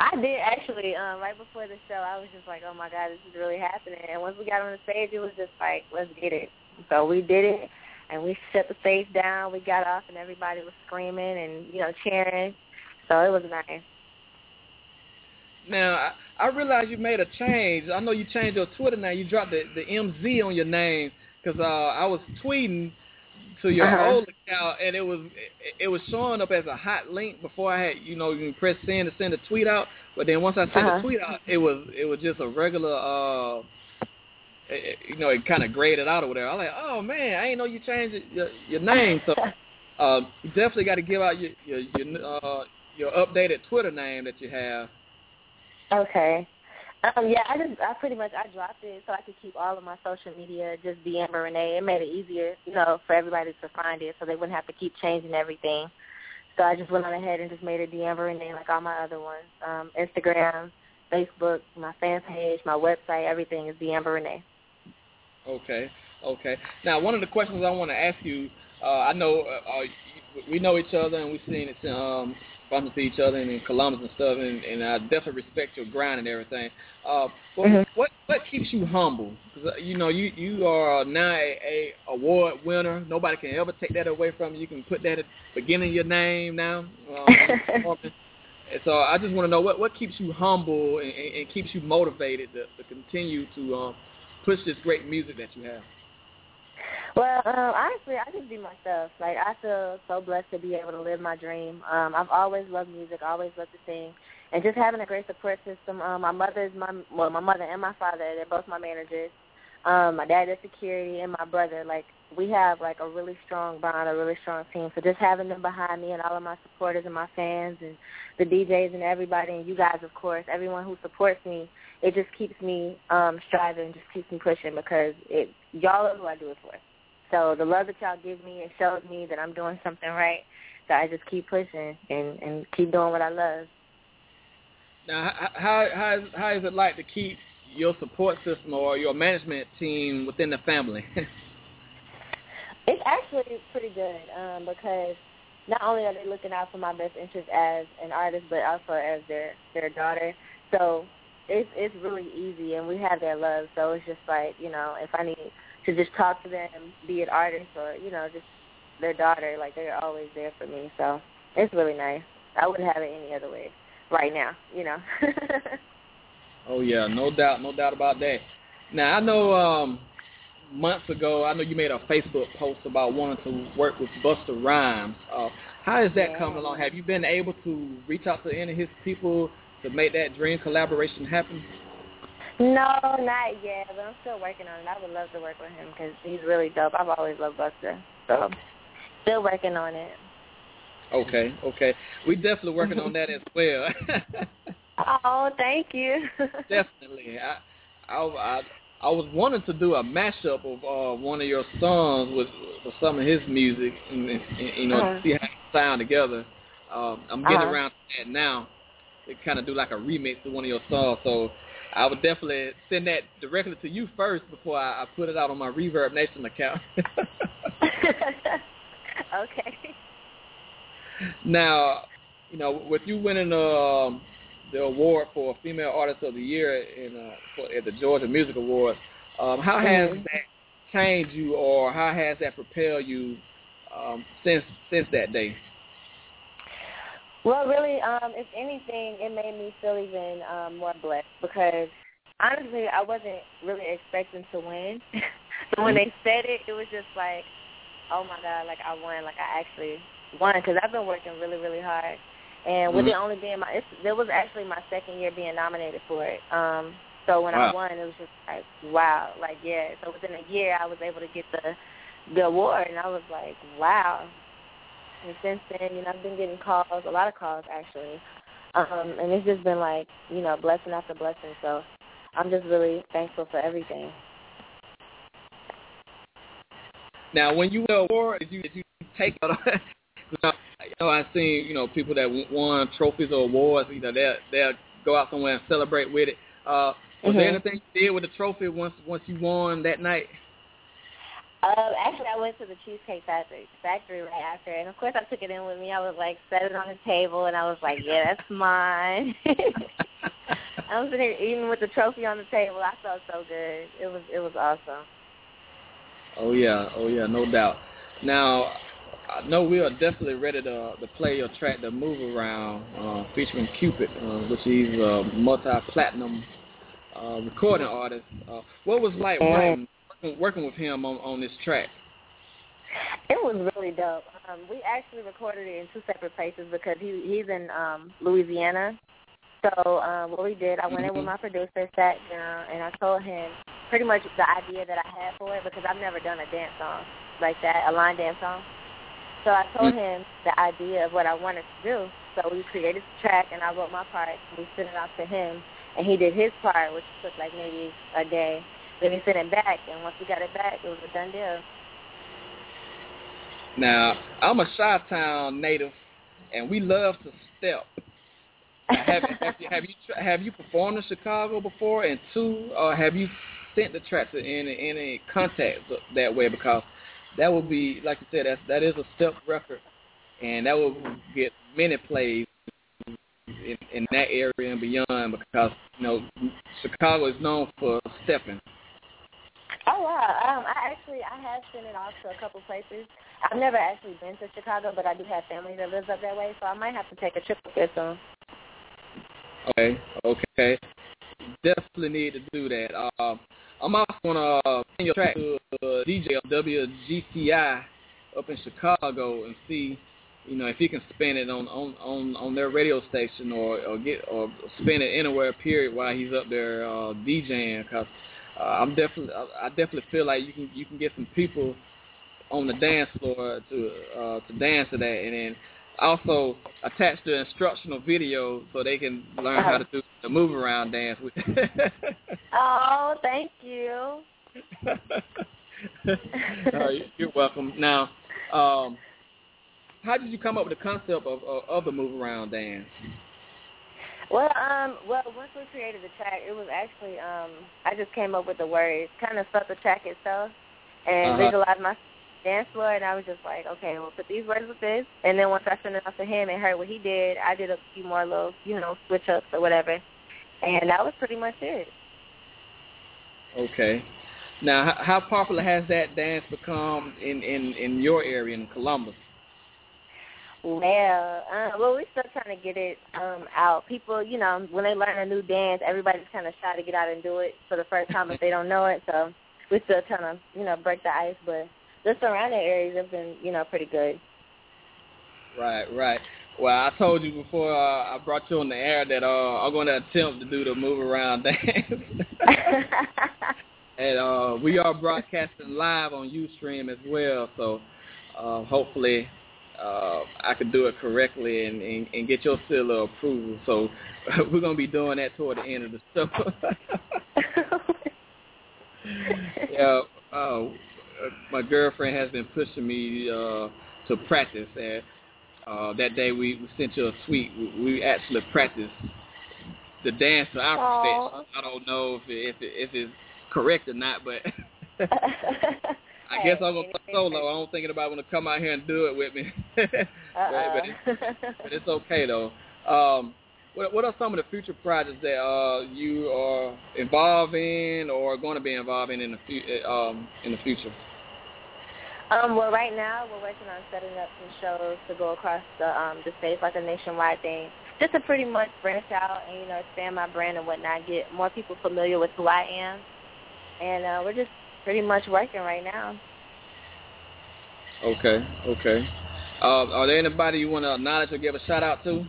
I did actually. Um, right before the show, I was just like, "Oh my God, this is really happening!" And once we got on the stage, it was just like, "Let's get it." So we did it, and we shut the stage down. We got off, and everybody was screaming and you know cheering. So it was nice. now I, I realize you made a change. I know you changed your Twitter now. You dropped the the MZ on your name because uh, I was tweeting to your Uh-huh. old account and it was it, it was showing up as a hot link before I had you know you can press send to send a tweet out. But then once I sent Uh-huh. the tweet out, it was it was just a regular. uh it, you know, it kind of graded out or whatever. I was like, oh man, I didn't know you changed it- your your name. So um, you definitely got to give out your your your, uh, your updated Twitter name that you have. Okay. Um, yeah, I just I pretty much I dropped it so I could keep all of my social media just D'Ambra Renee. It made it easier, you know, for everybody to find it, so they wouldn't have to keep changing everything. So I just went on ahead and just made it D'Ambra Renee like all my other ones. Um, Instagram, Facebook, my fan page, my website, everything is D'Ambra Renee. Okay, okay. Now, one of the questions I want to ask you, uh, I know uh, uh, we know each other and we've seen it, um, bumping to each other and in Columbus and stuff, and, and I definitely respect your grind and everything. Uh, what, Mhm. what what keeps you humble? 'Cause, uh, you know, you you are now a, a award winner. Nobody can ever take that away from you. You can put that at the beginning of your name now. Um, so I just want to know what what keeps you humble and, and, and keeps you motivated to, to continue to um, push this great music that you have. Well, um, honestly, I just be myself. Like I feel so blessed to be able to live my dream. Um, I've always loved music, always loved to sing, and just having a great support system. Um, my mother is my well, my mother and my father. They're both my managers. Um, my dad is security, and my brother. Like we have like a really strong bond, a really strong team. So just having them behind me and all of my supporters and my fans and the DJs and everybody and you guys, of course, everyone who supports me, it just keeps me um, striving, just keeps me pushing because it y'all are who I do it for. So the love that y'all give me, it shows me that I'm doing something right. So I just keep pushing and and keep doing what I love. Now, how how is, how is it like to keep your support system or your management team within the family? It's actually pretty good um, because not only are they looking out for my best interest as an artist, but also as their their daughter. So it's it's really easy, and we have their love. So it's just like you know, if I need to just talk to them, be it artists or you know just their daughter, like they're always there for me. So it's really nice. I wouldn't have it any other way right now, you know. Oh yeah, no doubt, no doubt about that. Now I know um months ago, I know you made a Facebook post about wanting to work with Busta Rhymes. Uh, how is that Yeah. coming along? Have you been able to reach out to any of his people to make that dream collaboration happen? no, not yet, but I'm still working on it. I would love to work with him because he's really dope. I've always loved Busta, so still working on it. Okay, okay. We definitely working on that as well. Oh, thank you. definitely. I, I, I, I was wanting to do a mashup of uh, one of your songs with, with some of his music, and, and, you know, Uh-huh. to see how it sound together. Um, I'm getting Uh-huh. around to that now. Kind of do like a remix to one of your songs, so I would definitely send that directly to you first before I, I put it out on my ReverbNation account. okay. Now, you know, with you winning um, the award for Female Artist of the Year in uh, for, at the Georgia Music Awards, um, how has Mhm. that changed you, or how has that propelled you um, since since that day? Well, really, um, if anything, it made me feel even um, more blessed because honestly, I wasn't really expecting to win. so when they said it, it was just like, oh my god, like I won, like I actually won because I've been working really, really hard. And with Mhm. it only being my, it's, it was actually my second year being nominated for it. Um, so when Wow. I won, it was just like, wow, like yeah. So within a year, I was able to get the the award, and I was like, wow. And since then, you know, I've been getting calls, a lot of calls actually. Um, and it's just been like, you know, blessing after blessing. So I'm just really thankful for everything. Now, when you win an award, did you did you take it? you know, you know, I've seen you know people that won trophies or awards. You know, they they'll go out somewhere and celebrate with it. Uh, was there Mhm. anything you did with the trophy once once you won that night? Uh, actually, I went to the Cheesecake Factory, factory right after, and of course, I took it in with me. I was like, set it on the table, and I was like, yeah, that's mine. I was sitting there eating with the trophy on the table. I felt so good. It was it was awesome. Oh yeah, oh yeah, no doubt. Now, I know we are definitely ready to to play your track, "The Move Around," uh, featuring Cupid, uh, which he's a multi-platinum uh, recording artist. Uh, what was it like working, working with him on on this track? It was really dope. Um, we actually recorded it in two separate places because he he's in um Louisiana. So um what we did, I went in with my producer, sat down, and I told him pretty much the idea that I had for it because I've never done a dance song like that, a line dance song. So I told him the idea of what I wanted to do. So we created the track, and I wrote my part. We sent it out to him, and he did his part, which took like maybe a day. Then we sent it back, and once we got it back, it was a done deal. Now, I'm a Chi-Town native, and we love to step. Have, have you have you have you performed in Chicago before? And two, uh, have you sent the track to any any contacts that way? Because that would be, like you said, that's that is a step record, and that will get many plays in, in that area and beyond. Because you know, Chicago is known for stepping. Oh wow! Um, I actually I have sent it off to a couple places. I've never actually been to Chicago, but I do have family that lives up that way, so I might have to take a trip up there soon. Okay, okay. Definitely need to do that. Uh, I'm also gonna send your track to uh, DJ of WGCI up in Chicago and see, you know, if he can spin it on on on, on their radio station or or get or spin it anywhere. Period. While he's up there uh, DJing, because uh, I'm definitely I, I definitely feel like you can you can get some people on the dance floor to uh, to dance to that, and then also attach the instructional video so they can learn how to do the move around dance with. Oh, thank you. Uh, you're welcome. Now, um, how did you come up with the concept of, of, of the move around dance? Well, um, well, once we created the track, it was actually um, I just came up with the words, kind of felt the track itself, and Uh-huh. visualized my dance floor, and I was just like, okay, we'll put these words with this. And then once I sent it off to him and heard what he did, I did a few more little, you know, switch ups or whatever, and that was pretty much it. Okay. Now, how, how popular has that dance become in in in your area in Columbus? Well, uh, well, we're still trying to get it um out. People, you know, when they learn a new dance, everybody's kind of shy to get out and do it for the first time if they don't know it. So we're still trying to, you know, break the ice. But the surrounding areas have been, you know, pretty good. Right, right. Well, I told you before uh, I brought you on the air that uh, I'm going to attempt to do the move around dance. and uh, we are broadcasting live on UStream as well, so uh, hopefully uh, I can do it correctly and, and, and get your seal of approval. So we're going to be doing that toward the end of the show. yeah, uh, my girlfriend has been pushing me uh, to practice, and uh, that day we, we sent you a tweet. We, we actually practiced the dance to our Aw. perfection. I don't know if it, if it, if it's correct or not, but I guess I'm gonna play solo. I'm thinking about when to come out here and do it with me. but, but, it, but it's okay though. Um, what what are some of the future projects that uh, you are involved in or going to be involved in in the fu- um, in the future? Um, well, right now we're working on setting up some shows to go across the um, the states, like a nationwide thing, just to pretty much branch out and you know expand my brand and whatnot, get more people familiar with who I am, and uh, we're just pretty much working right now. Okay, okay. Uh, are there anybody you want to acknowledge or give a shout out to?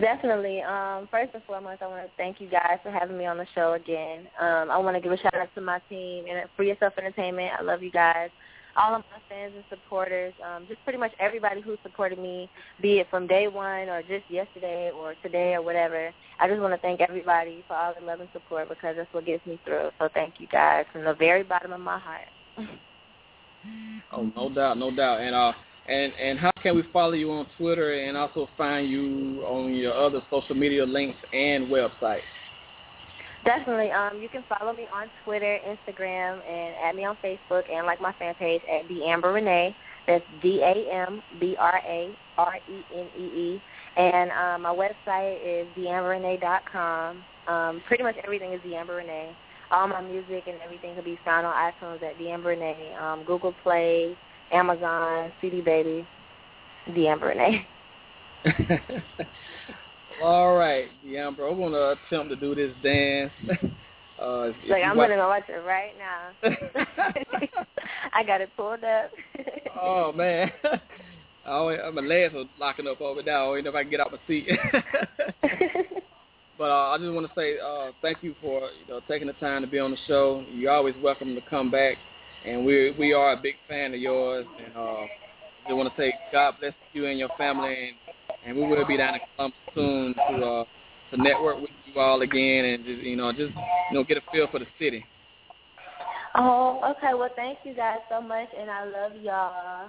Definitely. Um, first and foremost, I want to thank you guys for having me on the show again. Um, I want to give a shout out to my team and Free Yourself Entertainment. I love you guys. All of my fans and supporters, um, just pretty much everybody who supported me, be it from day one or just yesterday or today or whatever. I just want to thank everybody for all the love and support because that's what gets me through. So thank you guys from the very bottom of my heart. Oh, no doubt, no doubt. And uh, and and how can we follow you on Twitter and also find you on your other social media links and website? Definitely. Um, you can follow me on Twitter, Instagram, and add me on Facebook and like my fan page at D'Ambra Renee. That's D A M B R A R E N E E. And um, my website is theamberrenee.com. Um, pretty much everything is D'Ambra Renee. All my music and everything can be found on iTunes at D'Ambra Renee, um, Google Play, Amazon, CD Baby, D'Ambra Renee. All right, D'Ambra, I'm gonna attempt to do this dance. Uh, if- Like I'm wa- gonna watch it right now. I got it pulled up. Oh man, I always, my legs are locking up over there. I don't know if I can get out my seat. but uh, I just want to say uh, thank you for you know taking the time to be on the show. You're always welcome to come back, and we we are a big fan of yours. And uh, just want to say God bless you and your family, and and we will be down in Columbus soon to uh, to network with you all again, and just you know just you know get a feel for the city. Oh, okay. Well, thank you guys so much, and I love y'all.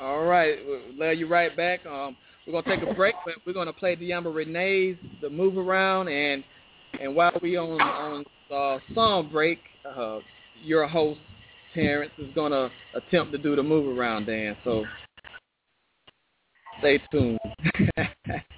All right, we'll love you right back. Um, we're gonna take a break, but we're gonna play D'Ambra Renee's "The Move Around," and and while we on on uh, song break, uh, your host Terrence is gonna attempt to do the move around dance. So stay tuned.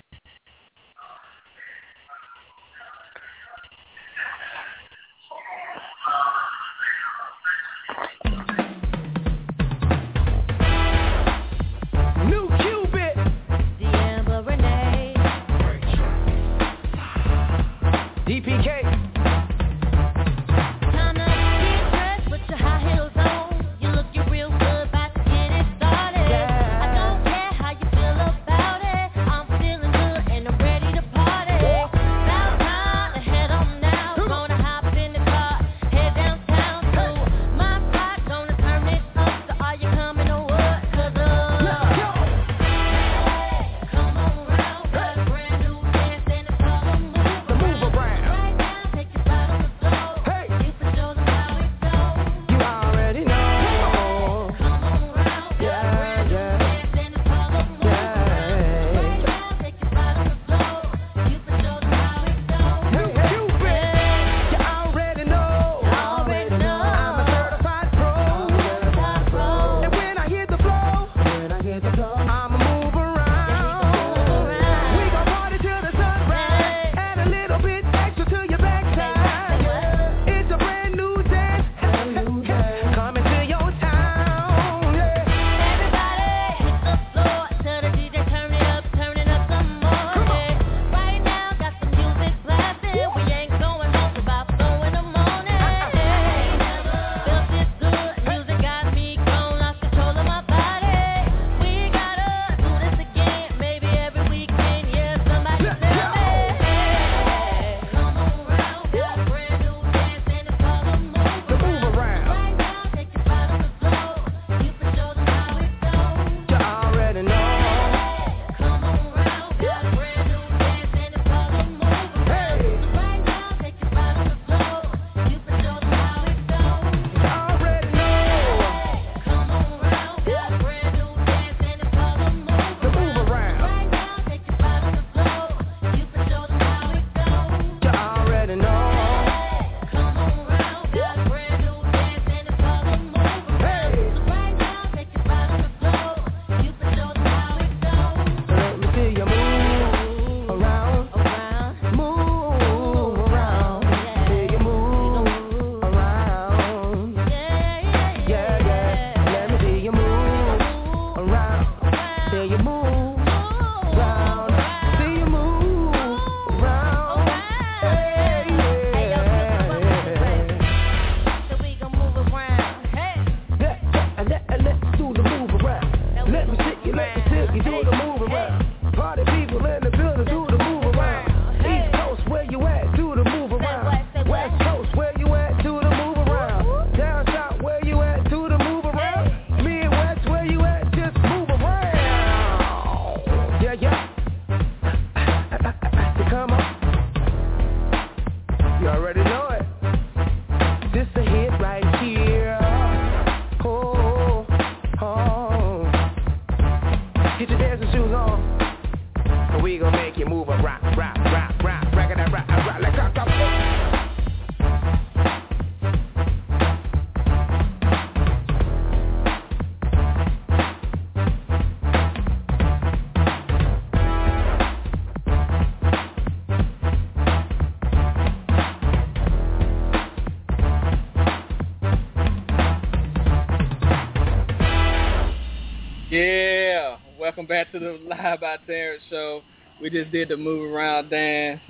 welcome back to the Live by Terrence show. We just did the Move Around dance,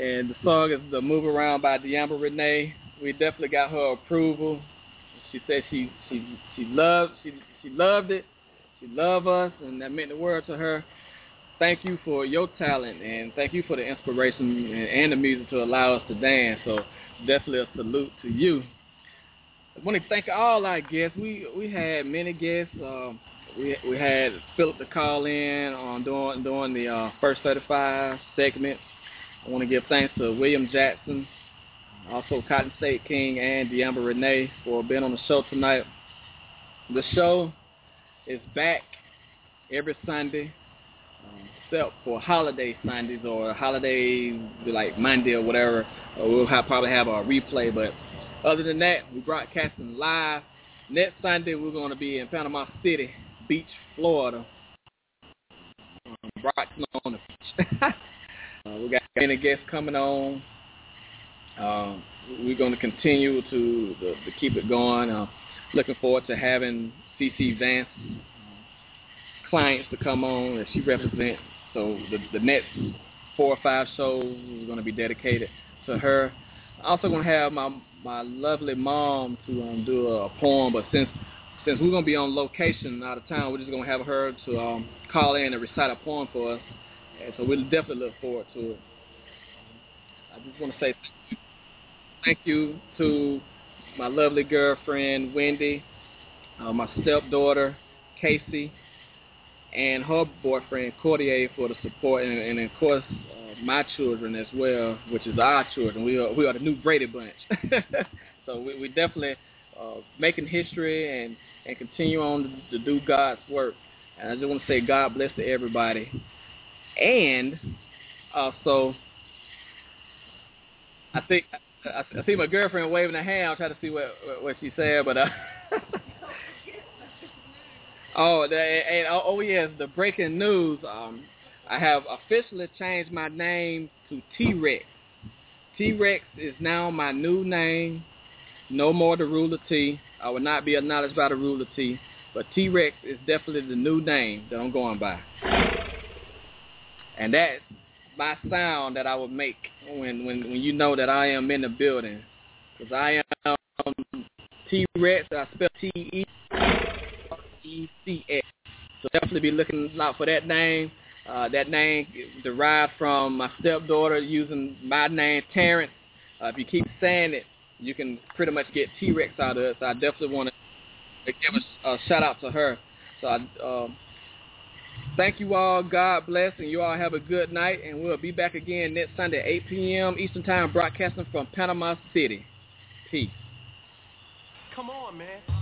and the song is the Move Around by D'Ambra Renee. We definitely got her approval. She said she she she loved she she loved it. She loved us, and that meant the world to her. Thank you for your talent, and thank you for the inspiration and, and the music to allow us to dance. So definitely a salute to you. I want to thank all our guests. We we had many guests. Um, we we had Philip to call in on doing doing the uh, first 35 segment. I want to give thanks to William Jackson, also Cotton State King and D'Ambra Renee for being on the show tonight. The show is back every Sunday, um, except for holiday Sundays or holiday like Monday or whatever. Uh, we'll have, probably have a replay, but other than that, we're broadcasting live. Next Sunday, we're going to be in Panama City Beach, Florida. Um, on the beach. uh, we got many guests coming on. Um, we're going to continue to, to, keep it going. Uh, looking forward to having CC Vance uh, clients to come on that she represents. So the, the next four or five shows are going to be dedicated to her. Also going to have my my lovely mom to um, do a, poem, but since since we're to be on location out of town, we're just to have her to um, call in and recite a poem for us. And so we'll definitely look forward to it. I just want to say thank you to my lovely girlfriend, Wendy, uh, my stepdaughter, Casey, and her boyfriend, Cordier, for the support, and, and of course, uh, my children as well, which is our children. We are, we are the new Brady Bunch. so we, we definitely uh, making history and, and continue on to, to do God's work. And I just want to say God bless to everybody. And also, I think I, I see my girlfriend waving her hand. I'll try to see what what, what she said, but uh, oh, the, and, oh, oh yes, the breaking news. Um, I have officially changed my name to T-Rex. T-Rex is now my new name. No more the ruler T. I will not be acknowledged by the ruler T. But T-Rex is definitely the new name that I'm going by. And that's my sound that I would make when, when, when you know that I am in the building. Because I am T-Rex. I spell T-E-E-C-X. So definitely be looking out for that name. Uh, that name derived from my stepdaughter using my name, Terrence. Uh, if you keep saying it, you can pretty much get T-Rex out of it. So I definitely want to give a, a shout out to her. So I, um, thank you all. God bless, and you all have a good night. And we'll be back again next Sunday, 8 p.m. Eastern Time, broadcasting from Panama City. Peace. Come on, man.